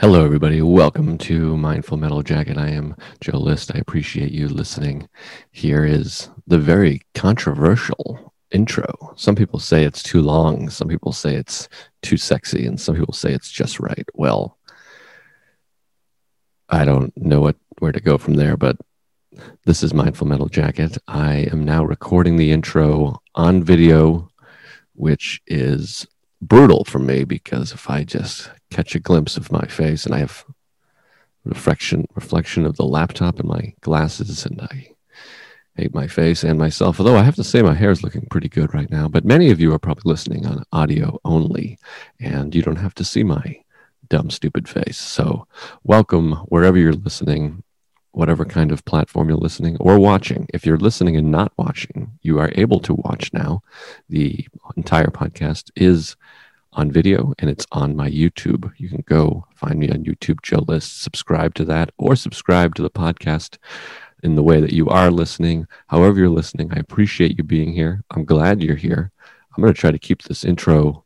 Hello, everybody. Welcome to Mindful Metal Jacket. I am Joe List. I appreciate you listening. Here is the very controversial intro. Some people say it's too long, some people say it's too sexy, and some people say it's just right. Well, I don't know what where to go from there, but this is Mindful Metal Jacket. I am now recording the intro on video, which is brutal for me because if I just catch a glimpse of my face and I have reflection reflection of the laptop and my glasses and I hate my face and myself. Although I have to say my hair is looking pretty good right now, but many of you are probably listening on audio only and you don't have to see my dumb stupid face. So, welcome wherever you're listening whatever kind of platform you're listening or watching. If you're listening and not watching, you are able to watch now. The entire podcast is on video and it's on my YouTube. You can go find me on YouTube, Joe List, subscribe to that, or subscribe to the podcast in the way that you are listening. However, you're listening, I appreciate you being here. I'm glad you're here. I'm going to try to keep this intro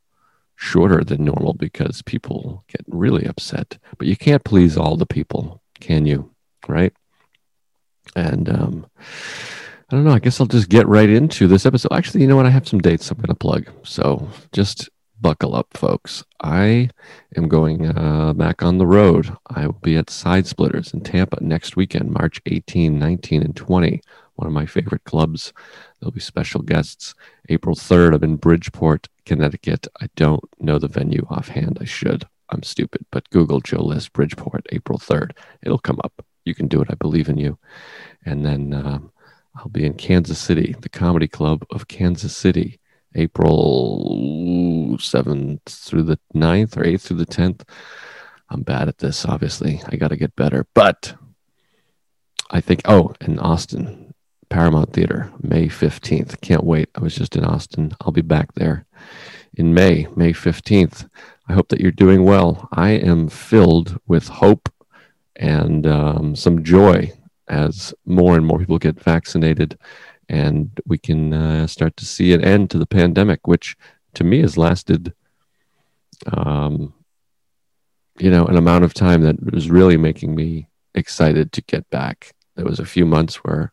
shorter than normal because people get really upset. But you can't please all the people, can you? Right? And um, I don't know. I guess I'll just get right into this episode. Actually, you know what? I have some dates I'm going to plug. So just buckle up, folks. I am going uh, back on the road. I will be at Side Splitters in Tampa next weekend, March 18, 19, and 20. One of my favorite clubs. There'll be special guests. April 3rd, I'm in Bridgeport, Connecticut. I don't know the venue offhand. I should. I'm stupid, but Google Joe List Bridgeport, April 3rd. It'll come up. You can do it. I believe in you. And then um, I'll be in Kansas City, the Comedy Club of Kansas City, April 7th through the 9th or 8th through the 10th. I'm bad at this, obviously. I got to get better. But I think, oh, in Austin, Paramount Theater, May 15th. Can't wait. I was just in Austin. I'll be back there in May, May 15th. I hope that you're doing well. I am filled with hope and um, some joy as more and more people get vaccinated and we can uh, start to see an end to the pandemic, which to me has lasted, um, you know, an amount of time that was really making me excited to get back. There was a few months where,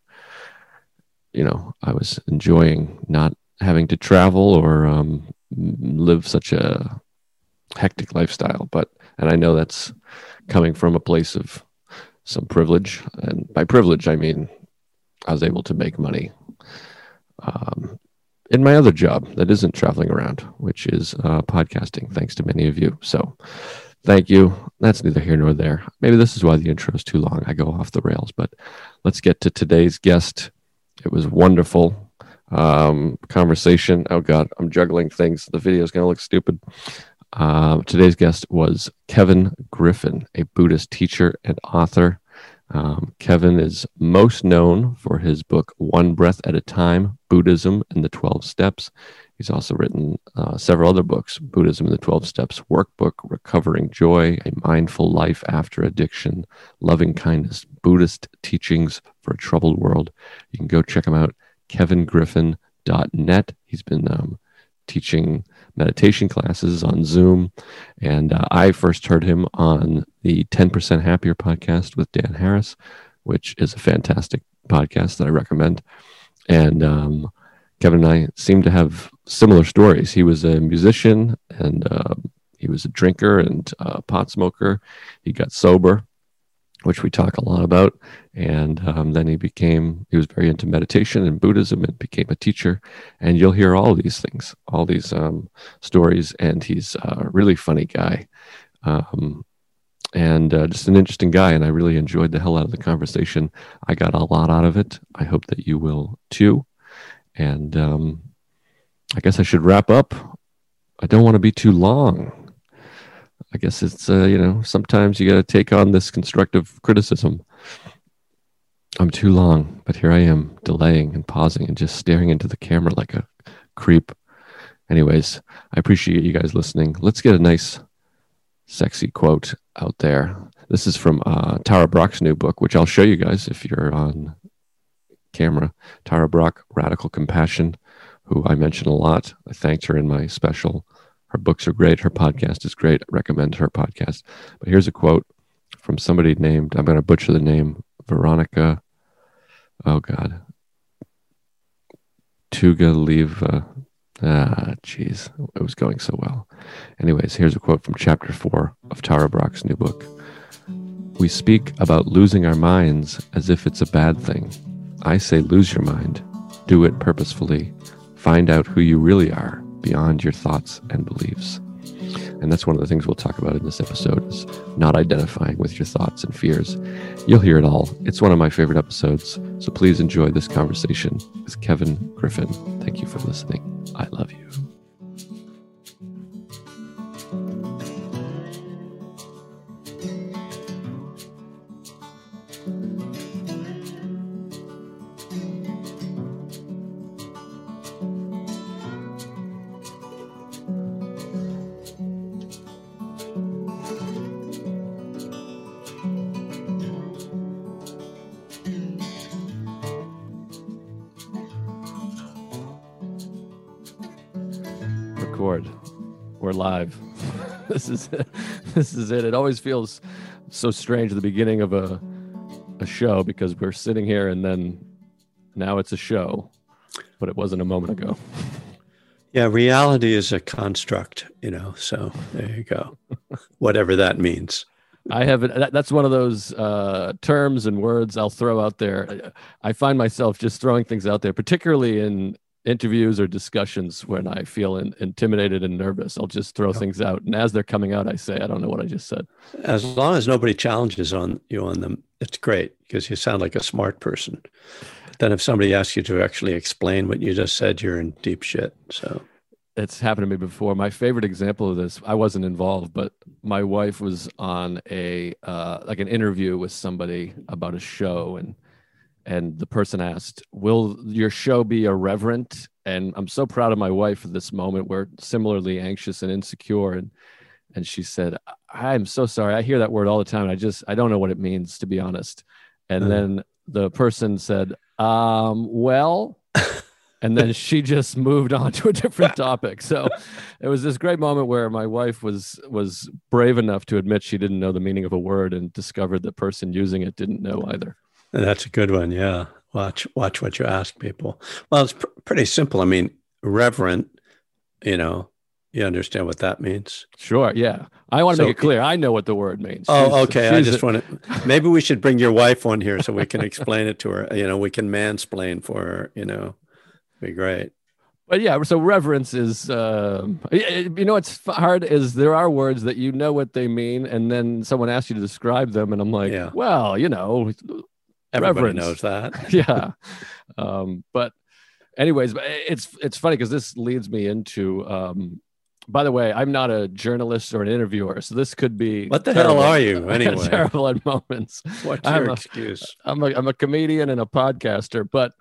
you know, I was enjoying not having to travel or um, live such a hectic lifestyle, but and I know that's coming from a place of some privilege, and by privilege I mean I was able to make money um, in my other job that isn't traveling around, which is uh, podcasting, thanks to many of you. So thank you. That's neither here nor there. Maybe this is why the intro is too long. I go off the rails, but let's get to today's guest. It was wonderful um, conversation. Oh God, I'm juggling things. The video is going to look stupid. Uh, today's guest was Kevin Griffin, a Buddhist teacher and author. Um, Kevin is most known for his book, One Breath at a Time Buddhism and the 12 Steps. He's also written uh, several other books Buddhism and the 12 Steps Workbook, Recovering Joy, A Mindful Life After Addiction, Loving Kindness, Buddhist Teachings for a Troubled World. You can go check him out, kevingriffin.net. He's been um, teaching meditation classes on Zoom. And uh, I first heard him on the 10% Happier podcast with Dan Harris, which is a fantastic podcast that I recommend. And um, Kevin and I seem to have similar stories. He was a musician and uh, he was a drinker and a pot smoker. He got sober which we talk a lot about. And um, then he became, he was very into meditation and Buddhism and became a teacher. And you'll hear all these things, all these um, stories. And he's a really funny guy um, and uh, just an interesting guy. And I really enjoyed the hell out of the conversation. I got a lot out of it. I hope that you will too. And um, I guess I should wrap up. I don't want to be too long. I guess it's uh, you know sometimes you got to take on this constructive criticism. I'm too long, but here I am delaying and pausing and just staring into the camera like a creep. Anyways, I appreciate you guys listening. Let's get a nice, sexy quote out there. This is from uh, Tara Brach's new book, which I'll show you guys if you're on camera. Tara Brach, Radical Compassion, who I mention a lot. I thanked her in my special Her books are great. Her podcast is great. I recommend her podcast. But here's a quote from somebody named, I'm going to butcher the name, Vironika. Oh, God. Tugaleva. Ah, jeez. It was going so well. Anyways, here's a quote from chapter four of Tara Brach's new book. We speak about losing our minds as if it's a bad thing. I say lose your mind. Do it purposefully. Find out who you really are beyond your thoughts and beliefs. And that's one of the things we'll talk about in this episode is not identifying with your thoughts and fears. You'll hear it all. It's one of my favorite episodes. So please enjoy this conversation with Kevin Griffin. Thank you for listening. I love you. We're live. this is it. This is it. It always feels so strange at the beginning of a a show because we're sitting here and then now it's a show, but it wasn't a moment ago. Yeah, reality is a construct, you know. So there you go. Whatever that means. I have it. That's one of those uh, terms and words I'll throw out there. I find myself just throwing things out there, particularly in interviews or discussions when I feel in, intimidated and nervous. I'll just throw things out, and as they're coming out, I say, "I don't know what I just said." As long as nobody challenges on you on them, it's great because you sound like a smart person. But then, if somebody asks you to actually explain what you just said, you're in deep shit. So it's happened to me before. My favorite example of this, I wasn't involved, but my wife was on a uh, like an interview with somebody about a show, and and the person asked, "Will your show be irreverent?" And I'm so proud of my wife at this moment. We're similarly anxious and insecure, and and she said, "I'm so sorry. I hear that word all the time. I just I don't know what it means to be honest." And mm-hmm. then the person said, um, "Well." and then she just moved on to a different topic so it was this great moment where my wife was was brave enough to admit she didn't know the meaning of a word and discovered the person using it didn't know either that's a good one. Yeah. Watch watch what you ask people. Well, it's pr- pretty simple. I mean, reverent, you know, you understand what that means? Sure. Yeah. I want to so, make it clear. I know what the word means. Oh, she's, okay. She's I just a- want to, maybe we should bring your wife on here so we can explain it to her. You know, we can mansplain for her, you know, be great. But yeah, so reverence is, uh, you know, what's hard is there are words that you know what they mean, and then someone asks you to describe them, and I'm like, yeah. well, you know, Everybody reverence. knows that. yeah. Um, but anyways, it's it's funny because this leads me into um, by the way, I'm not a journalist or an interviewer, so this could be what the terrible, hell are you anyway? terrible at moments. What's your I'm a, excuse? I'm a I'm a comedian and a podcaster, but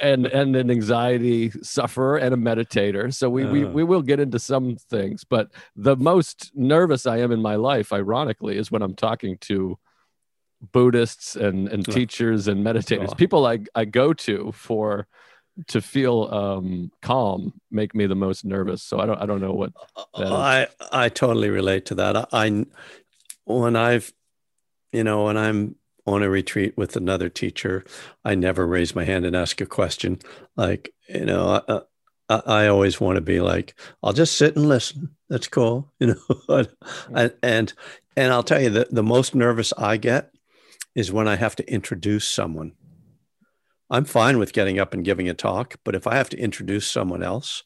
and and an anxiety sufferer and a meditator. So we we oh. we will get into some things, but the most nervous I am in my life, ironically, is when I'm talking to Buddhists and and teachers and meditators, oh. people I I go to for to feel um, calm make me the most nervous. So I don't I don't know what. Uh, uh, I I totally relate to that. I, I when I've you know when I'm on a retreat with another teacher, I never raise my hand and ask a question. Like you know, I, uh, I, I always want to be like, I'll just sit and listen. That's cool, you know. and and and I'll tell you that the most nervous I get is when I have to introduce someone. I'm fine with getting up and giving a talk, but if I have to introduce someone else,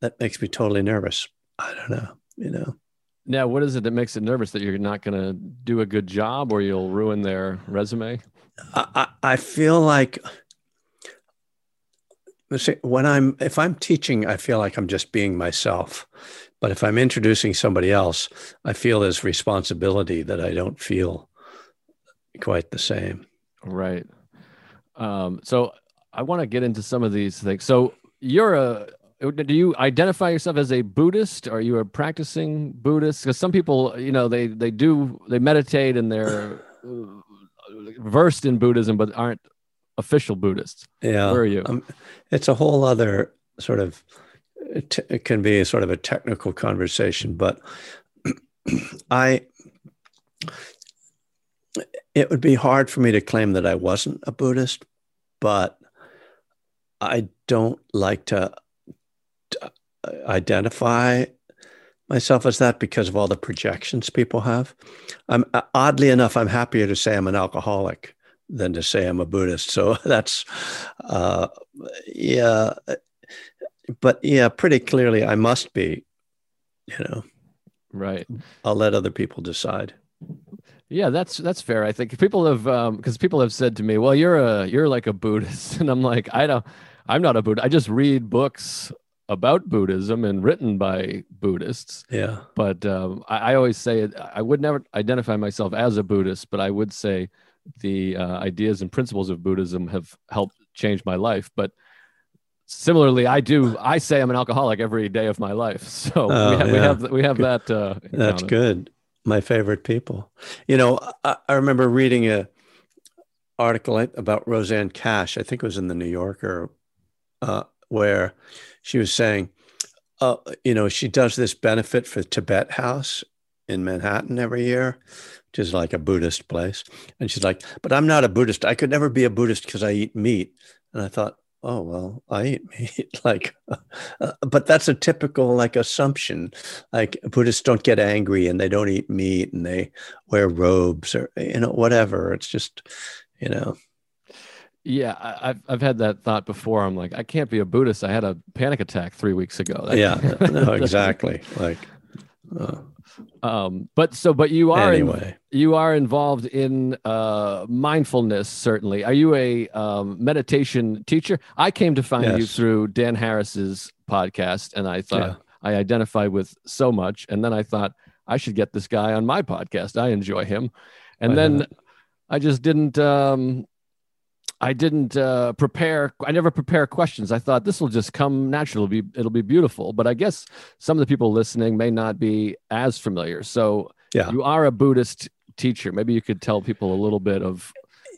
that makes me totally nervous. I don't know, you know. Now, what is it that makes it nervous that you're not going to do a good job or you'll ruin their resume? I, I feel like let's see when I'm if I'm teaching, I feel like I'm just being myself. But if I'm introducing somebody else, I feel this responsibility that I don't feel quite the same. Right. Um, so I want to get into some of these things. So you're a do you identify yourself as a Buddhist? Are you a practicing Buddhist? Because some people, you know, they they do they meditate and they're versed in Buddhism, but aren't official Buddhists. Yeah, where are you? Um, it's a whole other sort of it, it can be a sort of a technical conversation, but I it would be hard for me to claim that I wasn't a Buddhist, but I don't like to, to identify myself as that because of all the projections people have. I'm oddly enough, I'm happier to say I'm an alcoholic than to say I'm a Buddhist. So that's, uh, yeah, but yeah, pretty clearly I must be, you know. Right. I'll let other people decide. Yeah, that's that's fair. I think people have because um, people have said to me, "Well, you're a you're like a Buddhist," and I'm like, I don't, I'm not a Buddhist. I just read books about Buddhism and written by Buddhists. Yeah. But um, I, I, always say I would never identify myself as a Buddhist, but I would say the uh, ideas and principles of Buddhism have helped change my life. But similarly, I do. I say I'm an alcoholic every day of my life. So oh, we, ha- yeah. we, have we have that. Uh, That's good. My favorite people. You know, I, I remember reading a article about Rosanne Cash. I think it was in the New Yorker, uh, where she was saying, uh, you know, she does this benefit for Tibet House in Manhattan every year, which is like a Buddhist place. And she's like, but I'm not a Buddhist. I could never be a Buddhist because I eat meat. And I thought, oh well i eat meat like uh, but that's a typical like assumption like buddhists don't get angry and they don't eat meat and they wear robes or you know whatever it's just you know yeah, I've I've had that thought before. I'm like, I can't be a Buddhist. I had a panic attack three weeks ago. yeah, no, exactly. Like, uh, um, but so, but you are anyway. In, you are involved in uh, mindfulness. Certainly, are you a um, meditation teacher? I came to find yes. you through Dan Harris's podcast, and I thought yeah. I identify with so much, and then I thought I should get this guy on my podcast. I enjoy him, and then. I just didn't um, I didn't uh, prepare. I never prepare questions. I thought this will just come natural. It'll be it'll be beautiful. But I guess some of the people listening may not be as familiar. So yeah. you are a Buddhist teacher. Maybe you could tell people a little bit of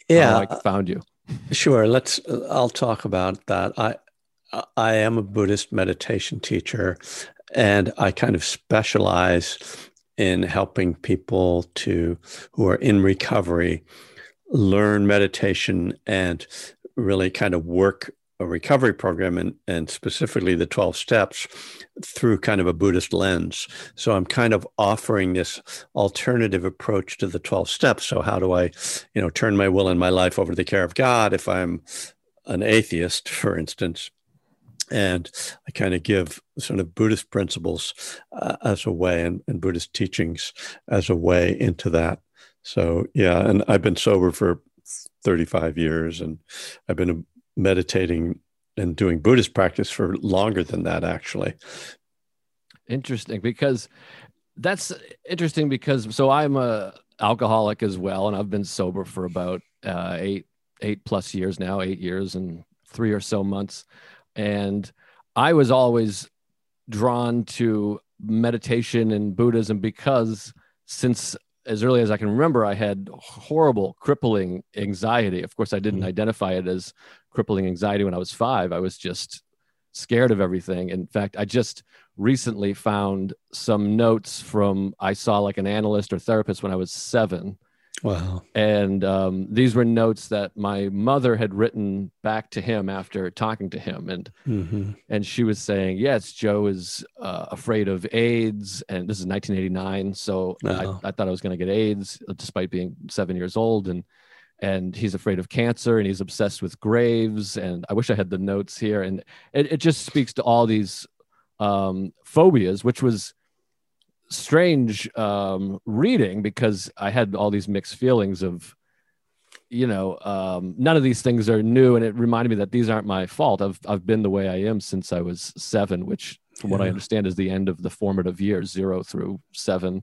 yeah, I found you. Sure. Let's. I'll talk about that. I I am a Buddhist meditation teacher, and I kind of specialize in helping people to who are in recovery learn meditation and really kind of work a recovery program and, and specifically the 12 steps through kind of a Buddhist lens. So I'm kind of offering this alternative approach to the 12 steps. So how do I, you know, turn my will and my life over to the care of God if I'm an atheist, for instance? And I kind of give sort of Buddhist principles uh, as a way and, and Buddhist teachings as a way into that. So yeah, and I've been sober for 35 years, and I've been meditating and doing Buddhist practice for longer than that, actually. Interesting, because that's interesting because so I'm a alcoholic as well, and I've been sober for about uh, eight eight plus years now, eight years and three or so months, and I was always drawn to meditation and Buddhism because since as early as I can remember, I had horrible, crippling anxiety. Of course, I didn't mm-hmm. identify it as crippling anxiety when I was five. I was just scared of everything. In fact, I just recently found some notes from I saw like an analyst or therapist when I was seven Wow. And um, these were notes that my mother had written back to him after talking to him. And mm-hmm. and she was saying, yes, Joe is uh, afraid of AIDS. And this is 1989. So I, I, thought I was going to get AIDS despite being seven years old. And and he's afraid of cancer and he's obsessed with graves. And I wish I had the notes here. And it, it just speaks to all these um, phobias, which was strange um, reading because I had all these mixed feelings of, you know, um, none of these things are new, and it reminded me that these aren't my fault. I've I've been the way I am since I was seven, which, from yeah. what I understand, is the end of the formative years, zero through seven,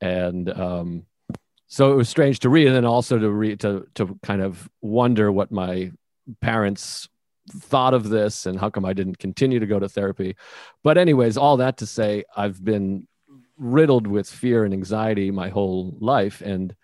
and um, so it was strange to read, and then also to read to to kind of wonder what my parents thought of this and how come I didn't continue to go to therapy. But anyways, all that to say, I've been riddled with fear and anxiety my whole life and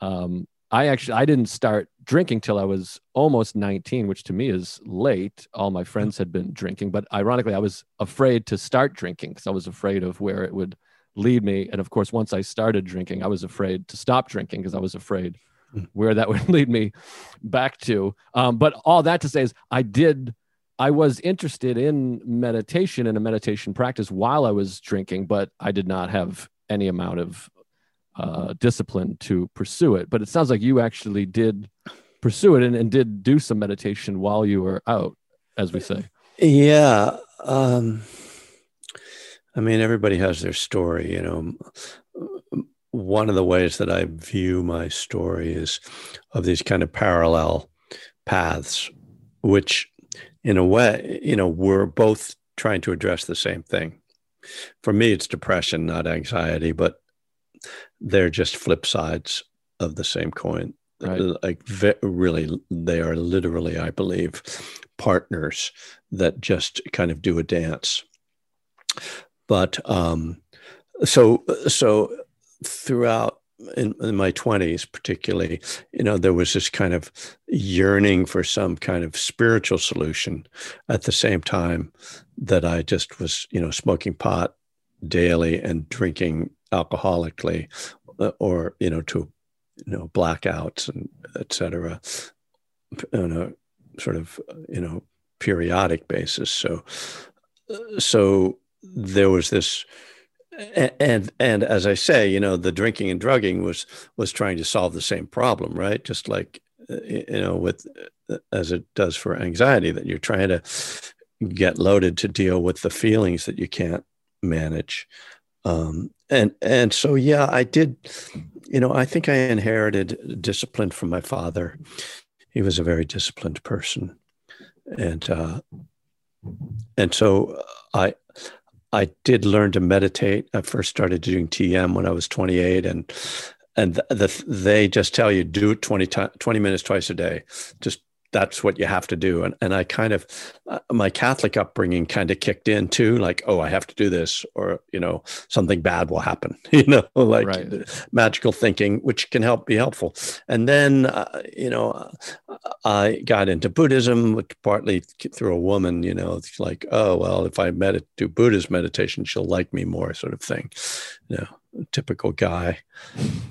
um, i actually i didn't start drinking till I was almost 19, which to me is late. All my friends had been drinking, but ironically, I was afraid to start drinking because I was afraid of where it would lead me. And of course, once I started drinking, I was afraid to stop drinking because I was afraid hmm. where that would lead me back to. Um, but all that to say is, I did. I was interested in meditation and a meditation practice while I was drinking, but I did not have any amount of uh, discipline to pursue it. But it sounds like you actually did pursue it and, and did do some meditation while you were out, as we say. Yeah. Um, I mean, everybody has their story, you know. One of the ways that I view my story is of these kind of parallel paths, which in a way, you know, we're both trying to address the same thing. For me, it's depression, not anxiety, but they're just flip sides of the same coin. Right. Like really, they are literally, I believe, partners that just kind of do a dance. But um, so so throughout in, in, my 20s particularly you know there was this kind of yearning for some kind of spiritual solution at the same time that i just was you know smoking pot daily and drinking alcoholically uh, or you know to you know blackouts and etc on a sort of you know periodic basis. So uh, so there was this and and as i say you know the drinking and drugging was was trying to solve the same problem right just like uh, you know with as it does for anxiety that you're trying to get loaded to deal with the feelings that you can't manage um, and and so yeah, I did. You know, I think I inherited discipline from my father. He was a very disciplined person, and uh, and so I I did learn to meditate. I first started doing TM when I was 28, and and the, the, they just tell you do it 20, 20 minutes twice a day. Just that's what you have to do. And, and I kind of, uh, my Catholic upbringing kind of kicked in too, like, oh, I have to do this, or, you know, something bad will happen, you know, like right. magical thinking, which can help be helpful. And then, uh, you know, uh, I got into Buddhism, which partly through a woman, you know, it's like, oh, well, if I med- do Buddhist meditation, she'll like me more, sort of thing, you know, typical guy.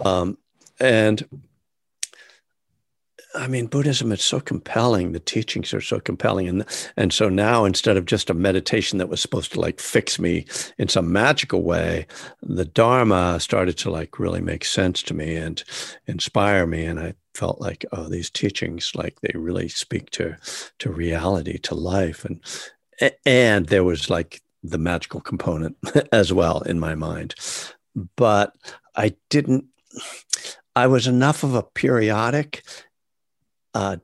Um, and, I mean, Buddhism is so compelling. The teachings are so compelling. And, and so now, instead of just a meditation that was supposed to like fix me in some magical way, the Dharma started to like really make sense to me and inspire me. And I felt like, oh, these teachings, like they really speak to, to reality, to life. And, and there was like the magical component as well in my mind. But I didn't, I was enough of a periodic uh,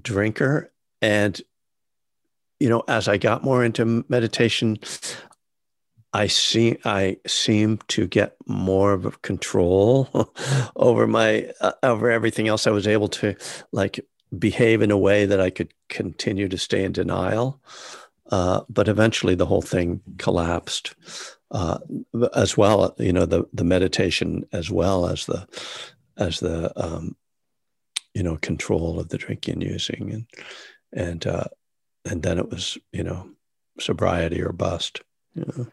drinker. And, you know, as I got more into meditation, I see I seem to get more of a control over my uh, over everything else. I was able to like behave in a way that I could continue to stay in denial. Uh, but eventually, the whole thing collapsed. Uh, as well, you know, the the meditation as well as the as the um, you know, control of the drinking and using, and and uh, and then it was, you know, sobriety or bust. You know?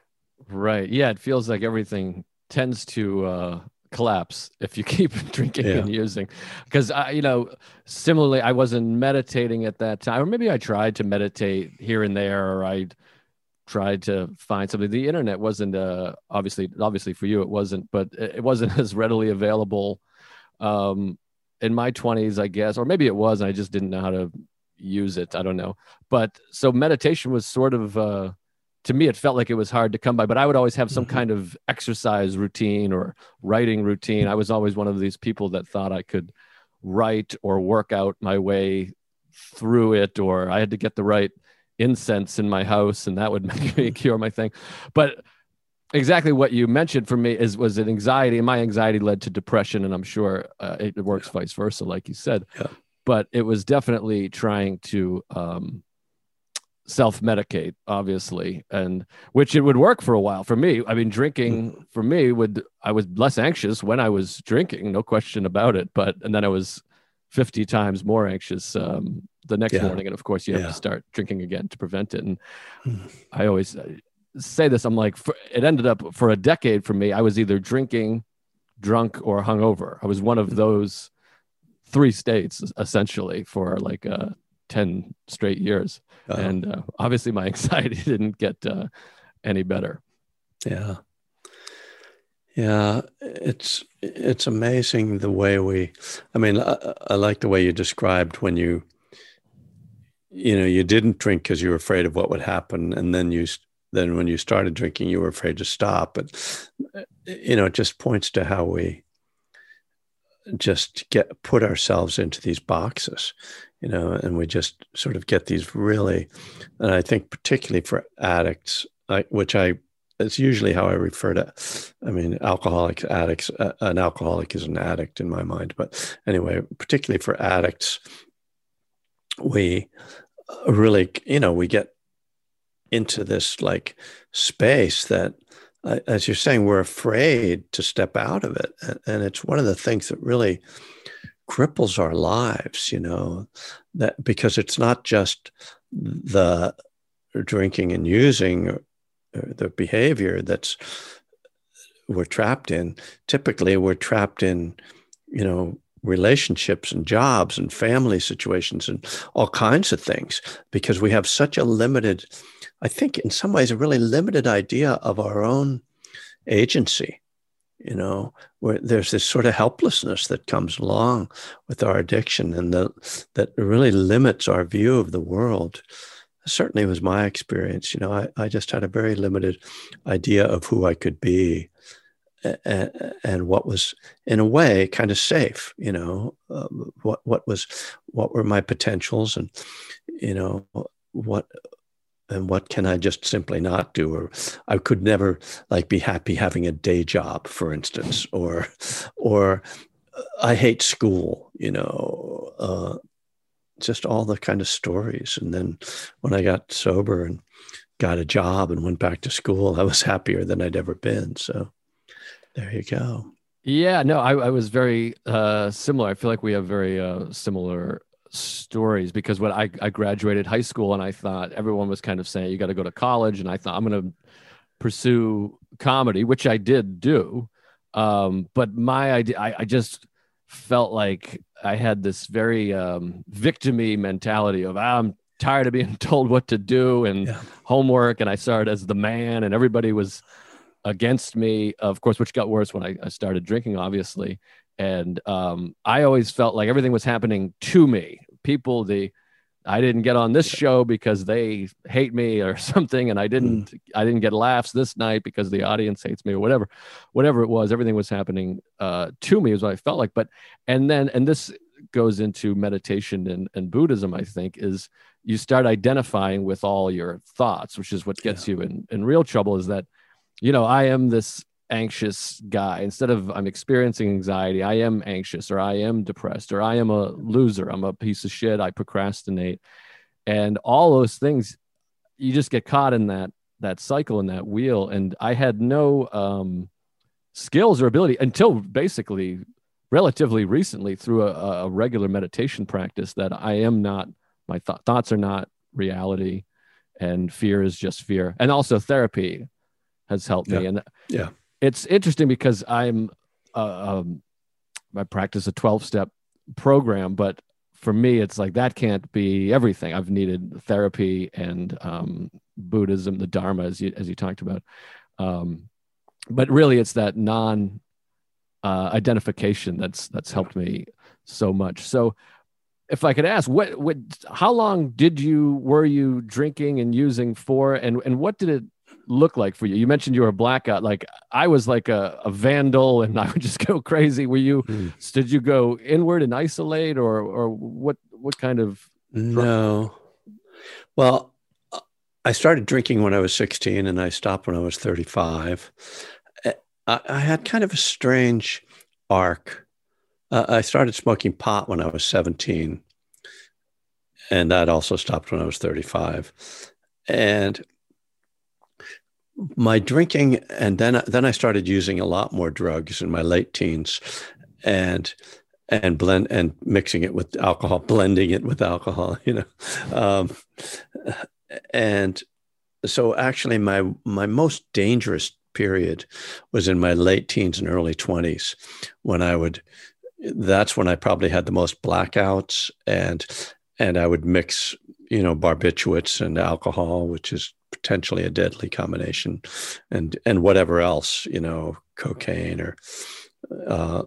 Right. Yeah. It feels like everything tends to uh, collapse if you keep drinking yeah. and using. Because I, you know, similarly, I wasn't meditating at that time, or maybe I tried to meditate here and there, or I tried to find something. The internet wasn't uh, obviously, obviously for you, it wasn't, but it wasn't as readily available um, in my 20s, I guess, or maybe it was, and I just didn't know how to use it. I don't know. But so meditation was sort of, uh, to me, it felt like it was hard to come by, but I would always have some mm-hmm. kind of exercise routine or writing routine. I was always one of these people that thought I could write or work out my way through it, or I had to get the right incense in my house and that would make me cure my thing. But exactly what you mentioned for me is was an anxiety and my anxiety led to depression and i'm sure uh, it, works yeah. vice versa like you said yeah. but it was definitely trying to um, self-medicate obviously and which it would work for a while for me i mean drinking mm-hmm. for me would i was less anxious when i was drinking no question about it but and then i was 50 times more anxious um, the next Yeah. morning. And of course, you have to start drinking again to prevent it. And Hmm. I always uh, say this I'm like, for, it ended up for a decade for me, I was either drinking, drunk, or hungover. I was one of those three states essentially for like uh, 10 straight years. Uh, And uh, obviously, my anxiety didn't get uh, any better. Yeah. Yeah, it's it's amazing the way we I mean, I, I like the way you described when you you know, you didn't drink because you were afraid of what would happen and then you then when you started drinking you were afraid to stop, but you know, it just points to how we just get put ourselves into these boxes, you know, and we just sort of get these really and I think particularly for addicts, I, which I it's usually how I refer to. I mean, alcoholics, addicts. Uh, an alcoholic is an addict in my mind, but anyway, particularly for addicts, we really, you know, we get into this like space that, uh, as you're saying, we're afraid to step out of it, and, and it's one of the things that really cripples our lives. You know, that because it's not just the drinking and using the behavior that's we're trapped in typically we're trapped in you know relationships and jobs and family situations and all kinds of things because we have such a limited i think in some ways a really limited idea of our own agency you know where there's this sort of helplessness that comes along with our addiction and the, that really limits our view of the world certainly was my experience. You know, I, I just had a very limited idea of who I could be and, what was, in a way, kind of safe. You know, uh, what what was what were my potentials, and you know what and what can I just simply not do? Or I could never like be happy having a day job, for instance, or or I hate school. You know. Uh, just all the kind of stories. And then when I got sober and got a job and went back to school, I was happier than I'd ever been. So there you go. Yeah, no, I, I was very uh, similar. I feel like we have very uh, similar stories because when I, I graduated high school and I thought everyone was kind of saying you got to go to college, and I thought I'm going to pursue comedy, which I did do. Um, but my idea, I, I just felt like I had this very um, victimy mentality of "Ah, I'm tired of being told what to do and Yeah. homework, and I started as the man, and everybody was against me. Of course, which got worse when I, I started drinking, obviously. And um, I always felt like everything was happening to me. People, the I didn't get on this show because they hate me or something, and I didn't I didn't get laughs this night because the audience hates me or whatever, whatever it was. Everything was happening uh, to me is what I felt like. But and then and this goes into meditation and, and Buddhism. I think is you start identifying with all your thoughts, which is what gets you in in real trouble. Is that you know I am this anxious guy. Instead of i'm experiencing anxiety i am anxious or i am depressed or i am a loser i'm a piece of shit i procrastinate and all those things you just get caught in that that cycle in that wheel and i had no um skills or ability until basically relatively recently through a, a regular meditation practice that i am not my th- thoughts are not reality and fear is just fear. And also therapy has helped me and Yeah. It's interesting because i'm uh, um, i practice a 12 step program but for me it's like that can't be everything. I've needed therapy and um, buddhism the dharma as you as you talked about. Um, but really it's that non uh, identification that's that's helped me so much. So if i could ask what what how long did you were you drinking and using for and and what did it look like for you you mentioned you were a blackout like i was like a, a vandal and i would just go crazy were you Mm. did you go inward and isolate or or what what kind of No. Well, I started drinking when I was 16 and I stopped when I was 35. I, I had kind of a strange arc. Uh, I started smoking pot when I was 17, and that also stopped when I was 35. And my drinking, and then then I started using a lot more drugs in my late teens, and and blend and mixing it with alcohol, blending it with alcohol, you know. Um, and so actually my my most dangerous period was in my late teens and early 20s when I would that's when I probably had the most blackouts and and I would mix, you know, barbiturates and alcohol, which is potentially a deadly combination, and and whatever else, you know, cocaine or uh,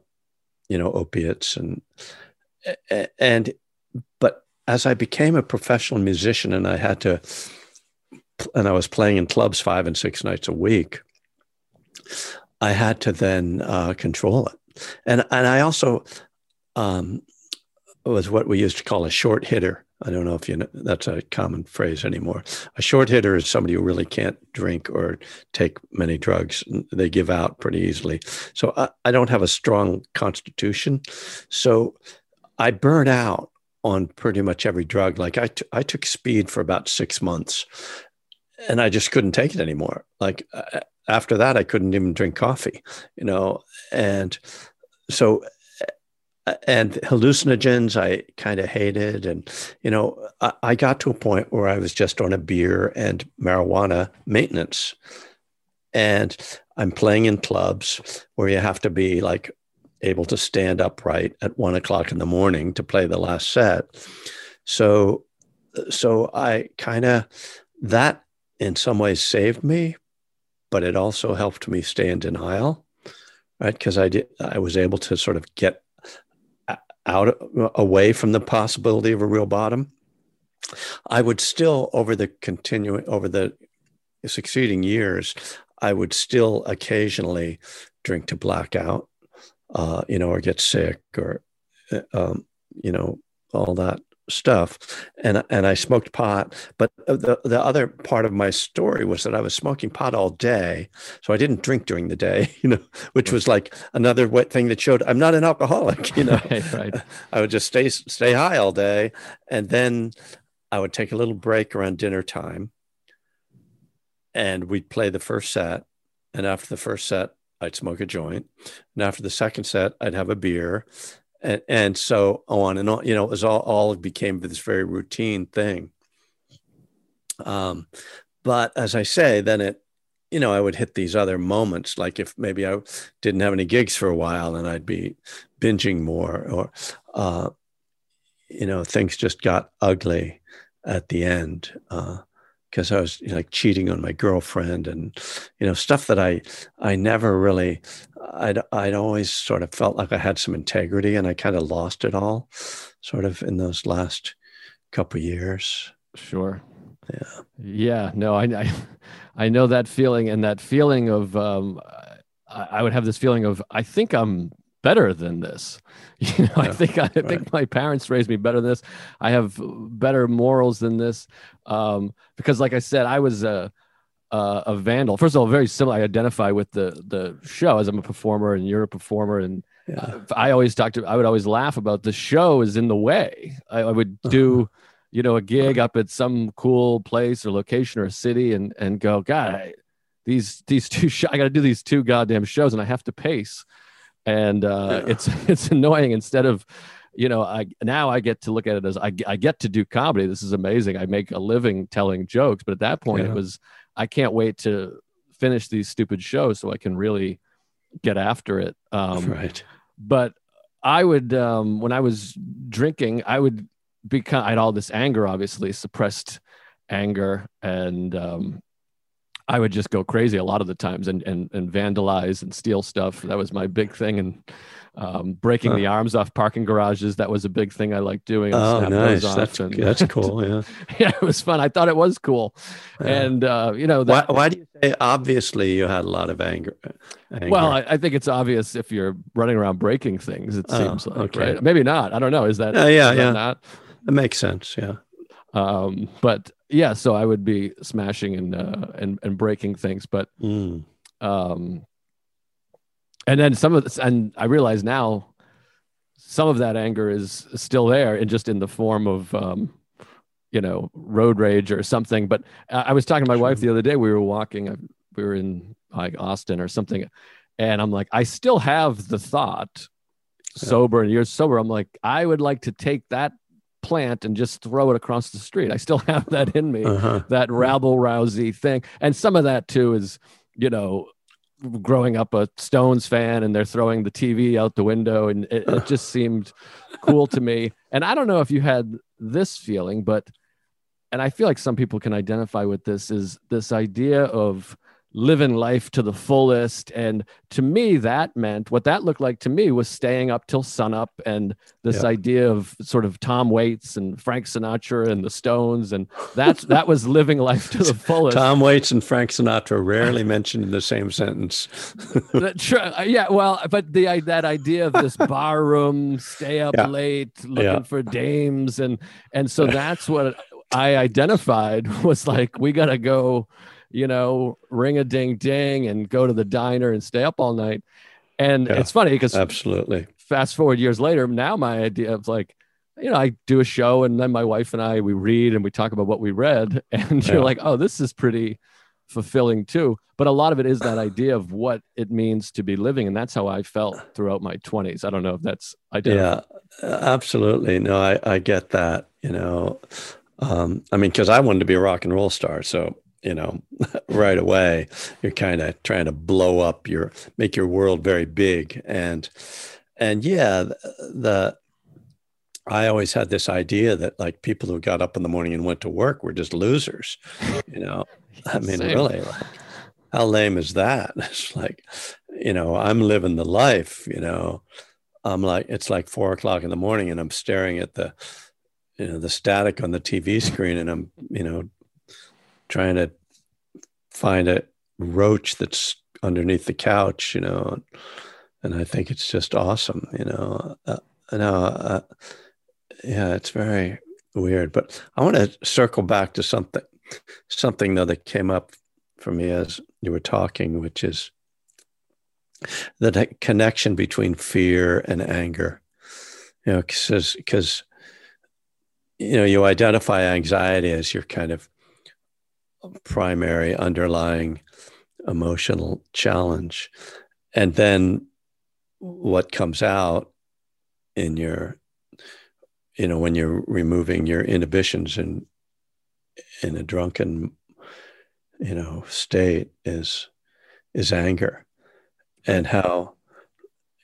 you know, opiates and and but as I became a professional musician and I had to and I was playing in clubs five and six nights a week, I had to then uh, control it. And and I also um, was what we used to call a short hitter. I don't know if you know that's a common phrase anymore. A short hitter is somebody who really can't drink or take many drugs. They give out pretty easily. So I, I don't have a strong constitution. So I burn out on pretty much every drug. Like I, t- I took speed for about six months and I just couldn't take it anymore. Like after that, I couldn't even drink coffee, you know, and so and hallucinogens I kind of hated. And, you know, I, I, got to a point where I was just on a beer and marijuana maintenance. And I'm playing in clubs where you have to be like able to stand upright at one o'clock in the morning to play the last set. So, so I kind of, that in some ways saved me, but it also helped me stay in denial right because i did i was able to sort of get out away from the possibility of a real bottom i would still over the continuing over the succeeding years i would still occasionally drink to blackout uh, you know or get sick or uh, um, you know all that stuff and and I smoked pot but the the other part of my story was that I was smoking pot all day so I didn't drink during the day you know which was like another thing that showed I'm not an alcoholic you know right, right. I would just stay stay high all day and then I would take a little break around dinner time and we'd play the first set and after the first set I'd smoke a joint and after the second set I'd have a beer and, and so on and on. You know, it was all all became this very routine thing. Um, but as I say, then it, you know, I would hit these other moments, like if maybe I didn't have any gigs for a while, and I'd be binging more, or uh, you know, things just got ugly at the end. Uh, because I was you know, like cheating on my girlfriend and you know stuff that I I never really I'd I'd always sort of felt like I had some integrity and I kind of lost it all sort of in those last couple years. Sure. Yeah. Yeah. No, I, I, I know that feeling and that feeling of, um, I, I, would have this feeling of, I think I'm better than this. You know, yeah, I think, I right. think my parents raised me better than this. I have better morals than this. Um, because like I said, I was, a uh, a vandal. First of all, very similar. I identify with the the show as I'm a performer and you're a performer, and yeah. uh, I always talk to. I would always laugh about the show is in the way. I, I would do, uh-huh. you know, a gig up at some cool place or location or a city, and and go, God, I, these these two. Sh- I got to do these two goddamn shows, and I have to pace, and uh, yeah. it's it's annoying. Instead of you know, I now I get to look at it as I, I get to do comedy. This is amazing. I make a living telling jokes, but at that point yeah. it was I can't wait to finish these stupid shows so I can really get after it. Um, right. But I would, um, when I was drinking, I would become, I had all this anger, obviously suppressed anger. And, um, I would just go crazy a lot of the times and, and, and vandalize and steal stuff. That was my big thing. And, um, breaking huh. the arms off parking garages. That was a big thing I liked doing. Oh, nice. That's, and, that's cool. Yeah. yeah, it was fun. I thought it was cool. Yeah. And, uh, you know, that, why, why, do you say obviously you had a lot of anger? anger. Well, I, I, think it's obvious if you're running around breaking things, it oh, seems like, okay. right? Maybe not. I don't know. Is that, uh, yeah, yeah. That not? That makes sense. Yeah. Um, but yeah, so I would be smashing and, uh, and, and breaking things, but, mm. um, and then some of this, and I realize now some of that anger is still there and just in the form of um, you know road rage or something but i was talking to my sure. wife the other day we were walking uh, we were in like austin or something and i'm like i still have the thought sober and you're sober. I'm like, I would like to take that plant and just throw it across the street. I still have that in me, uh-huh. that rabble rousy thing. And some of that too is, you know, growing up a Stones fan and they're throwing the TV out the window and it, it just seemed cool to me. And I don't know if you had this feeling, but and I feel like some people can identify with this is this idea of living life to the fullest. And to me, that meant what that looked like to me was staying up till sunup and this idea of sort of Tom Waits and Frank Sinatra and the Stones. And that's that was living life to the fullest. Tom Waits and Frank Sinatra rarely mentioned in the same sentence. Uh, yeah, well, but the that idea of this bar room, stay up yeah. late, looking yeah. for dames, and and so that's what I identified was like we gotta go you know, ring a ding ding and go to the diner and stay up all night. And yeah, it's funny because absolutely fast forward years later, now my idea of like, you know, I do a show and then my wife and I we read and we talk about what we read, and yeah. you're like, oh, this is pretty fulfilling too. But a lot of it is that idea of what it means to be living, and that's how I felt throughout my 20s. I don't know if that's identical. Yeah, absolutely. No, I I get that. You know, um, I mean, because I wanted to be a rock and roll star, so you know, right away, you're kind of trying to blow up your, make your world very big. And, and yeah, the, I always had this idea that like people who got up in the morning and went to work were just losers, you know. I mean, Same. really, like, how lame is that? It's like, you know, I'm living the life, you know. I'm like, it's like four o'clock in the morning and I'm staring at the, you know, the static on the TV screen and I'm, you know, trying to find a roach that's underneath the couch, you know, and I think it's just awesome, you know. Uh, no, uh, yeah, it's very weird. But I want to circle back to something, something though that came up for me as you were talking, which is the connection between fear and anger. You know, because because you know you identify anxiety as your kind of primary underlying emotional challenge. And then what comes out in your, you know, when you're removing your inhibitions in in a drunken, you know, state is is anger. And how,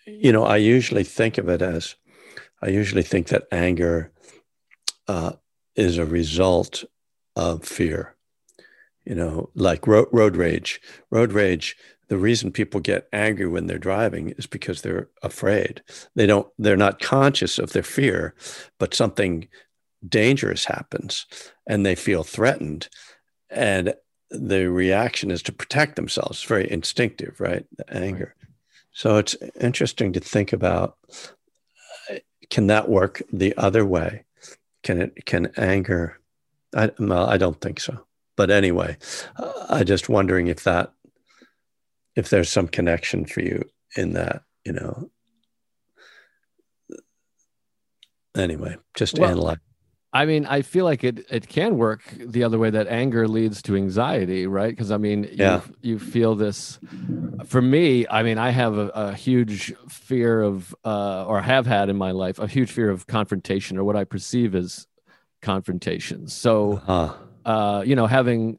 you know, I usually think of it as I usually think that anger uh, is a result of fear you know, like road, road rage. Road rage, the reason people get angry when they're driving is because they're afraid. They don't, they're not conscious of their fear, but something dangerous happens and they feel threatened. And the reaction is to protect themselves. It's very instinctive, right? The anger. Right. So it's interesting to think about uh, can that work the other way? Can it, can anger? I, well, I don't think so but anyway, I just wondering if that if there's some connection for you in that, you know. Anyway, just well, analyze. I mean, I feel like it it can work the other way that anger leads to anxiety, right? Because I mean, yeah. you, you feel this. For me, I mean, I have a, a huge fear of, uh, or have had in my life, a huge fear of confrontation, or what I perceive as confrontation. So, uh-huh uh, you know, having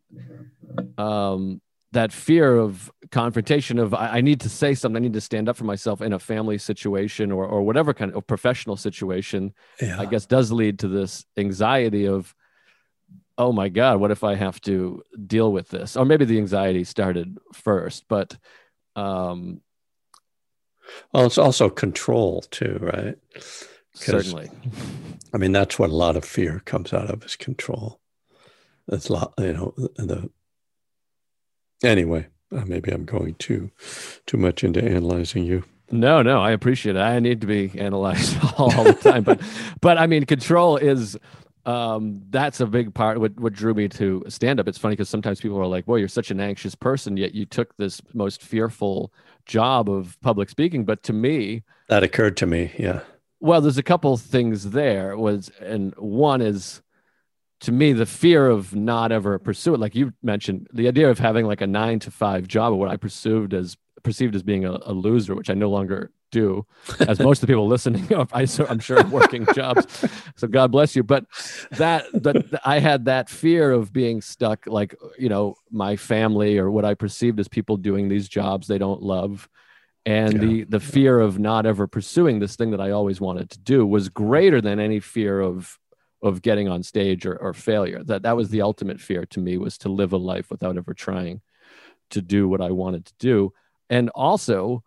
um, that fear of confrontation of I, I, need to say something, I need to stand up for myself in a family situation or or whatever kind of professional situation, yeah. I guess does lead to this anxiety of, oh my God, what if I have to deal with this? Or maybe the anxiety started first, but um well, it's also control too, right? Certainly. I mean, that's what a lot of fear comes out of is control. That's a lot, you know, the anyway, uh, maybe I'm going too too much into analyzing you. No, no, I appreciate it. I need to be analyzed all, all the time, but but I mean, control is um, that's a big part. What what drew me to stand up. It's funny because sometimes people are like, "Well, you're such an anxious person, yet you took this most fearful job of public speaking." But to me, that occurred to me. Yeah. Well, there's a couple things there. Was and one is to me the fear of not ever pursue it like you mentioned the idea of having like a nine to five job or what i perceived as perceived as being a, a loser which i no longer do, as most of the people listening, I, I'm sure, working jobs. So God bless you. But that, that I had that fear of being stuck, like you know, my family or what I perceived as people doing these jobs they don't love, and yeah. the the fear of not ever pursuing this thing that I always wanted to do was greater than any fear of of getting on stage or, or failure. That that was the ultimate fear to me was to live a life without ever trying to do what I wanted to do. And also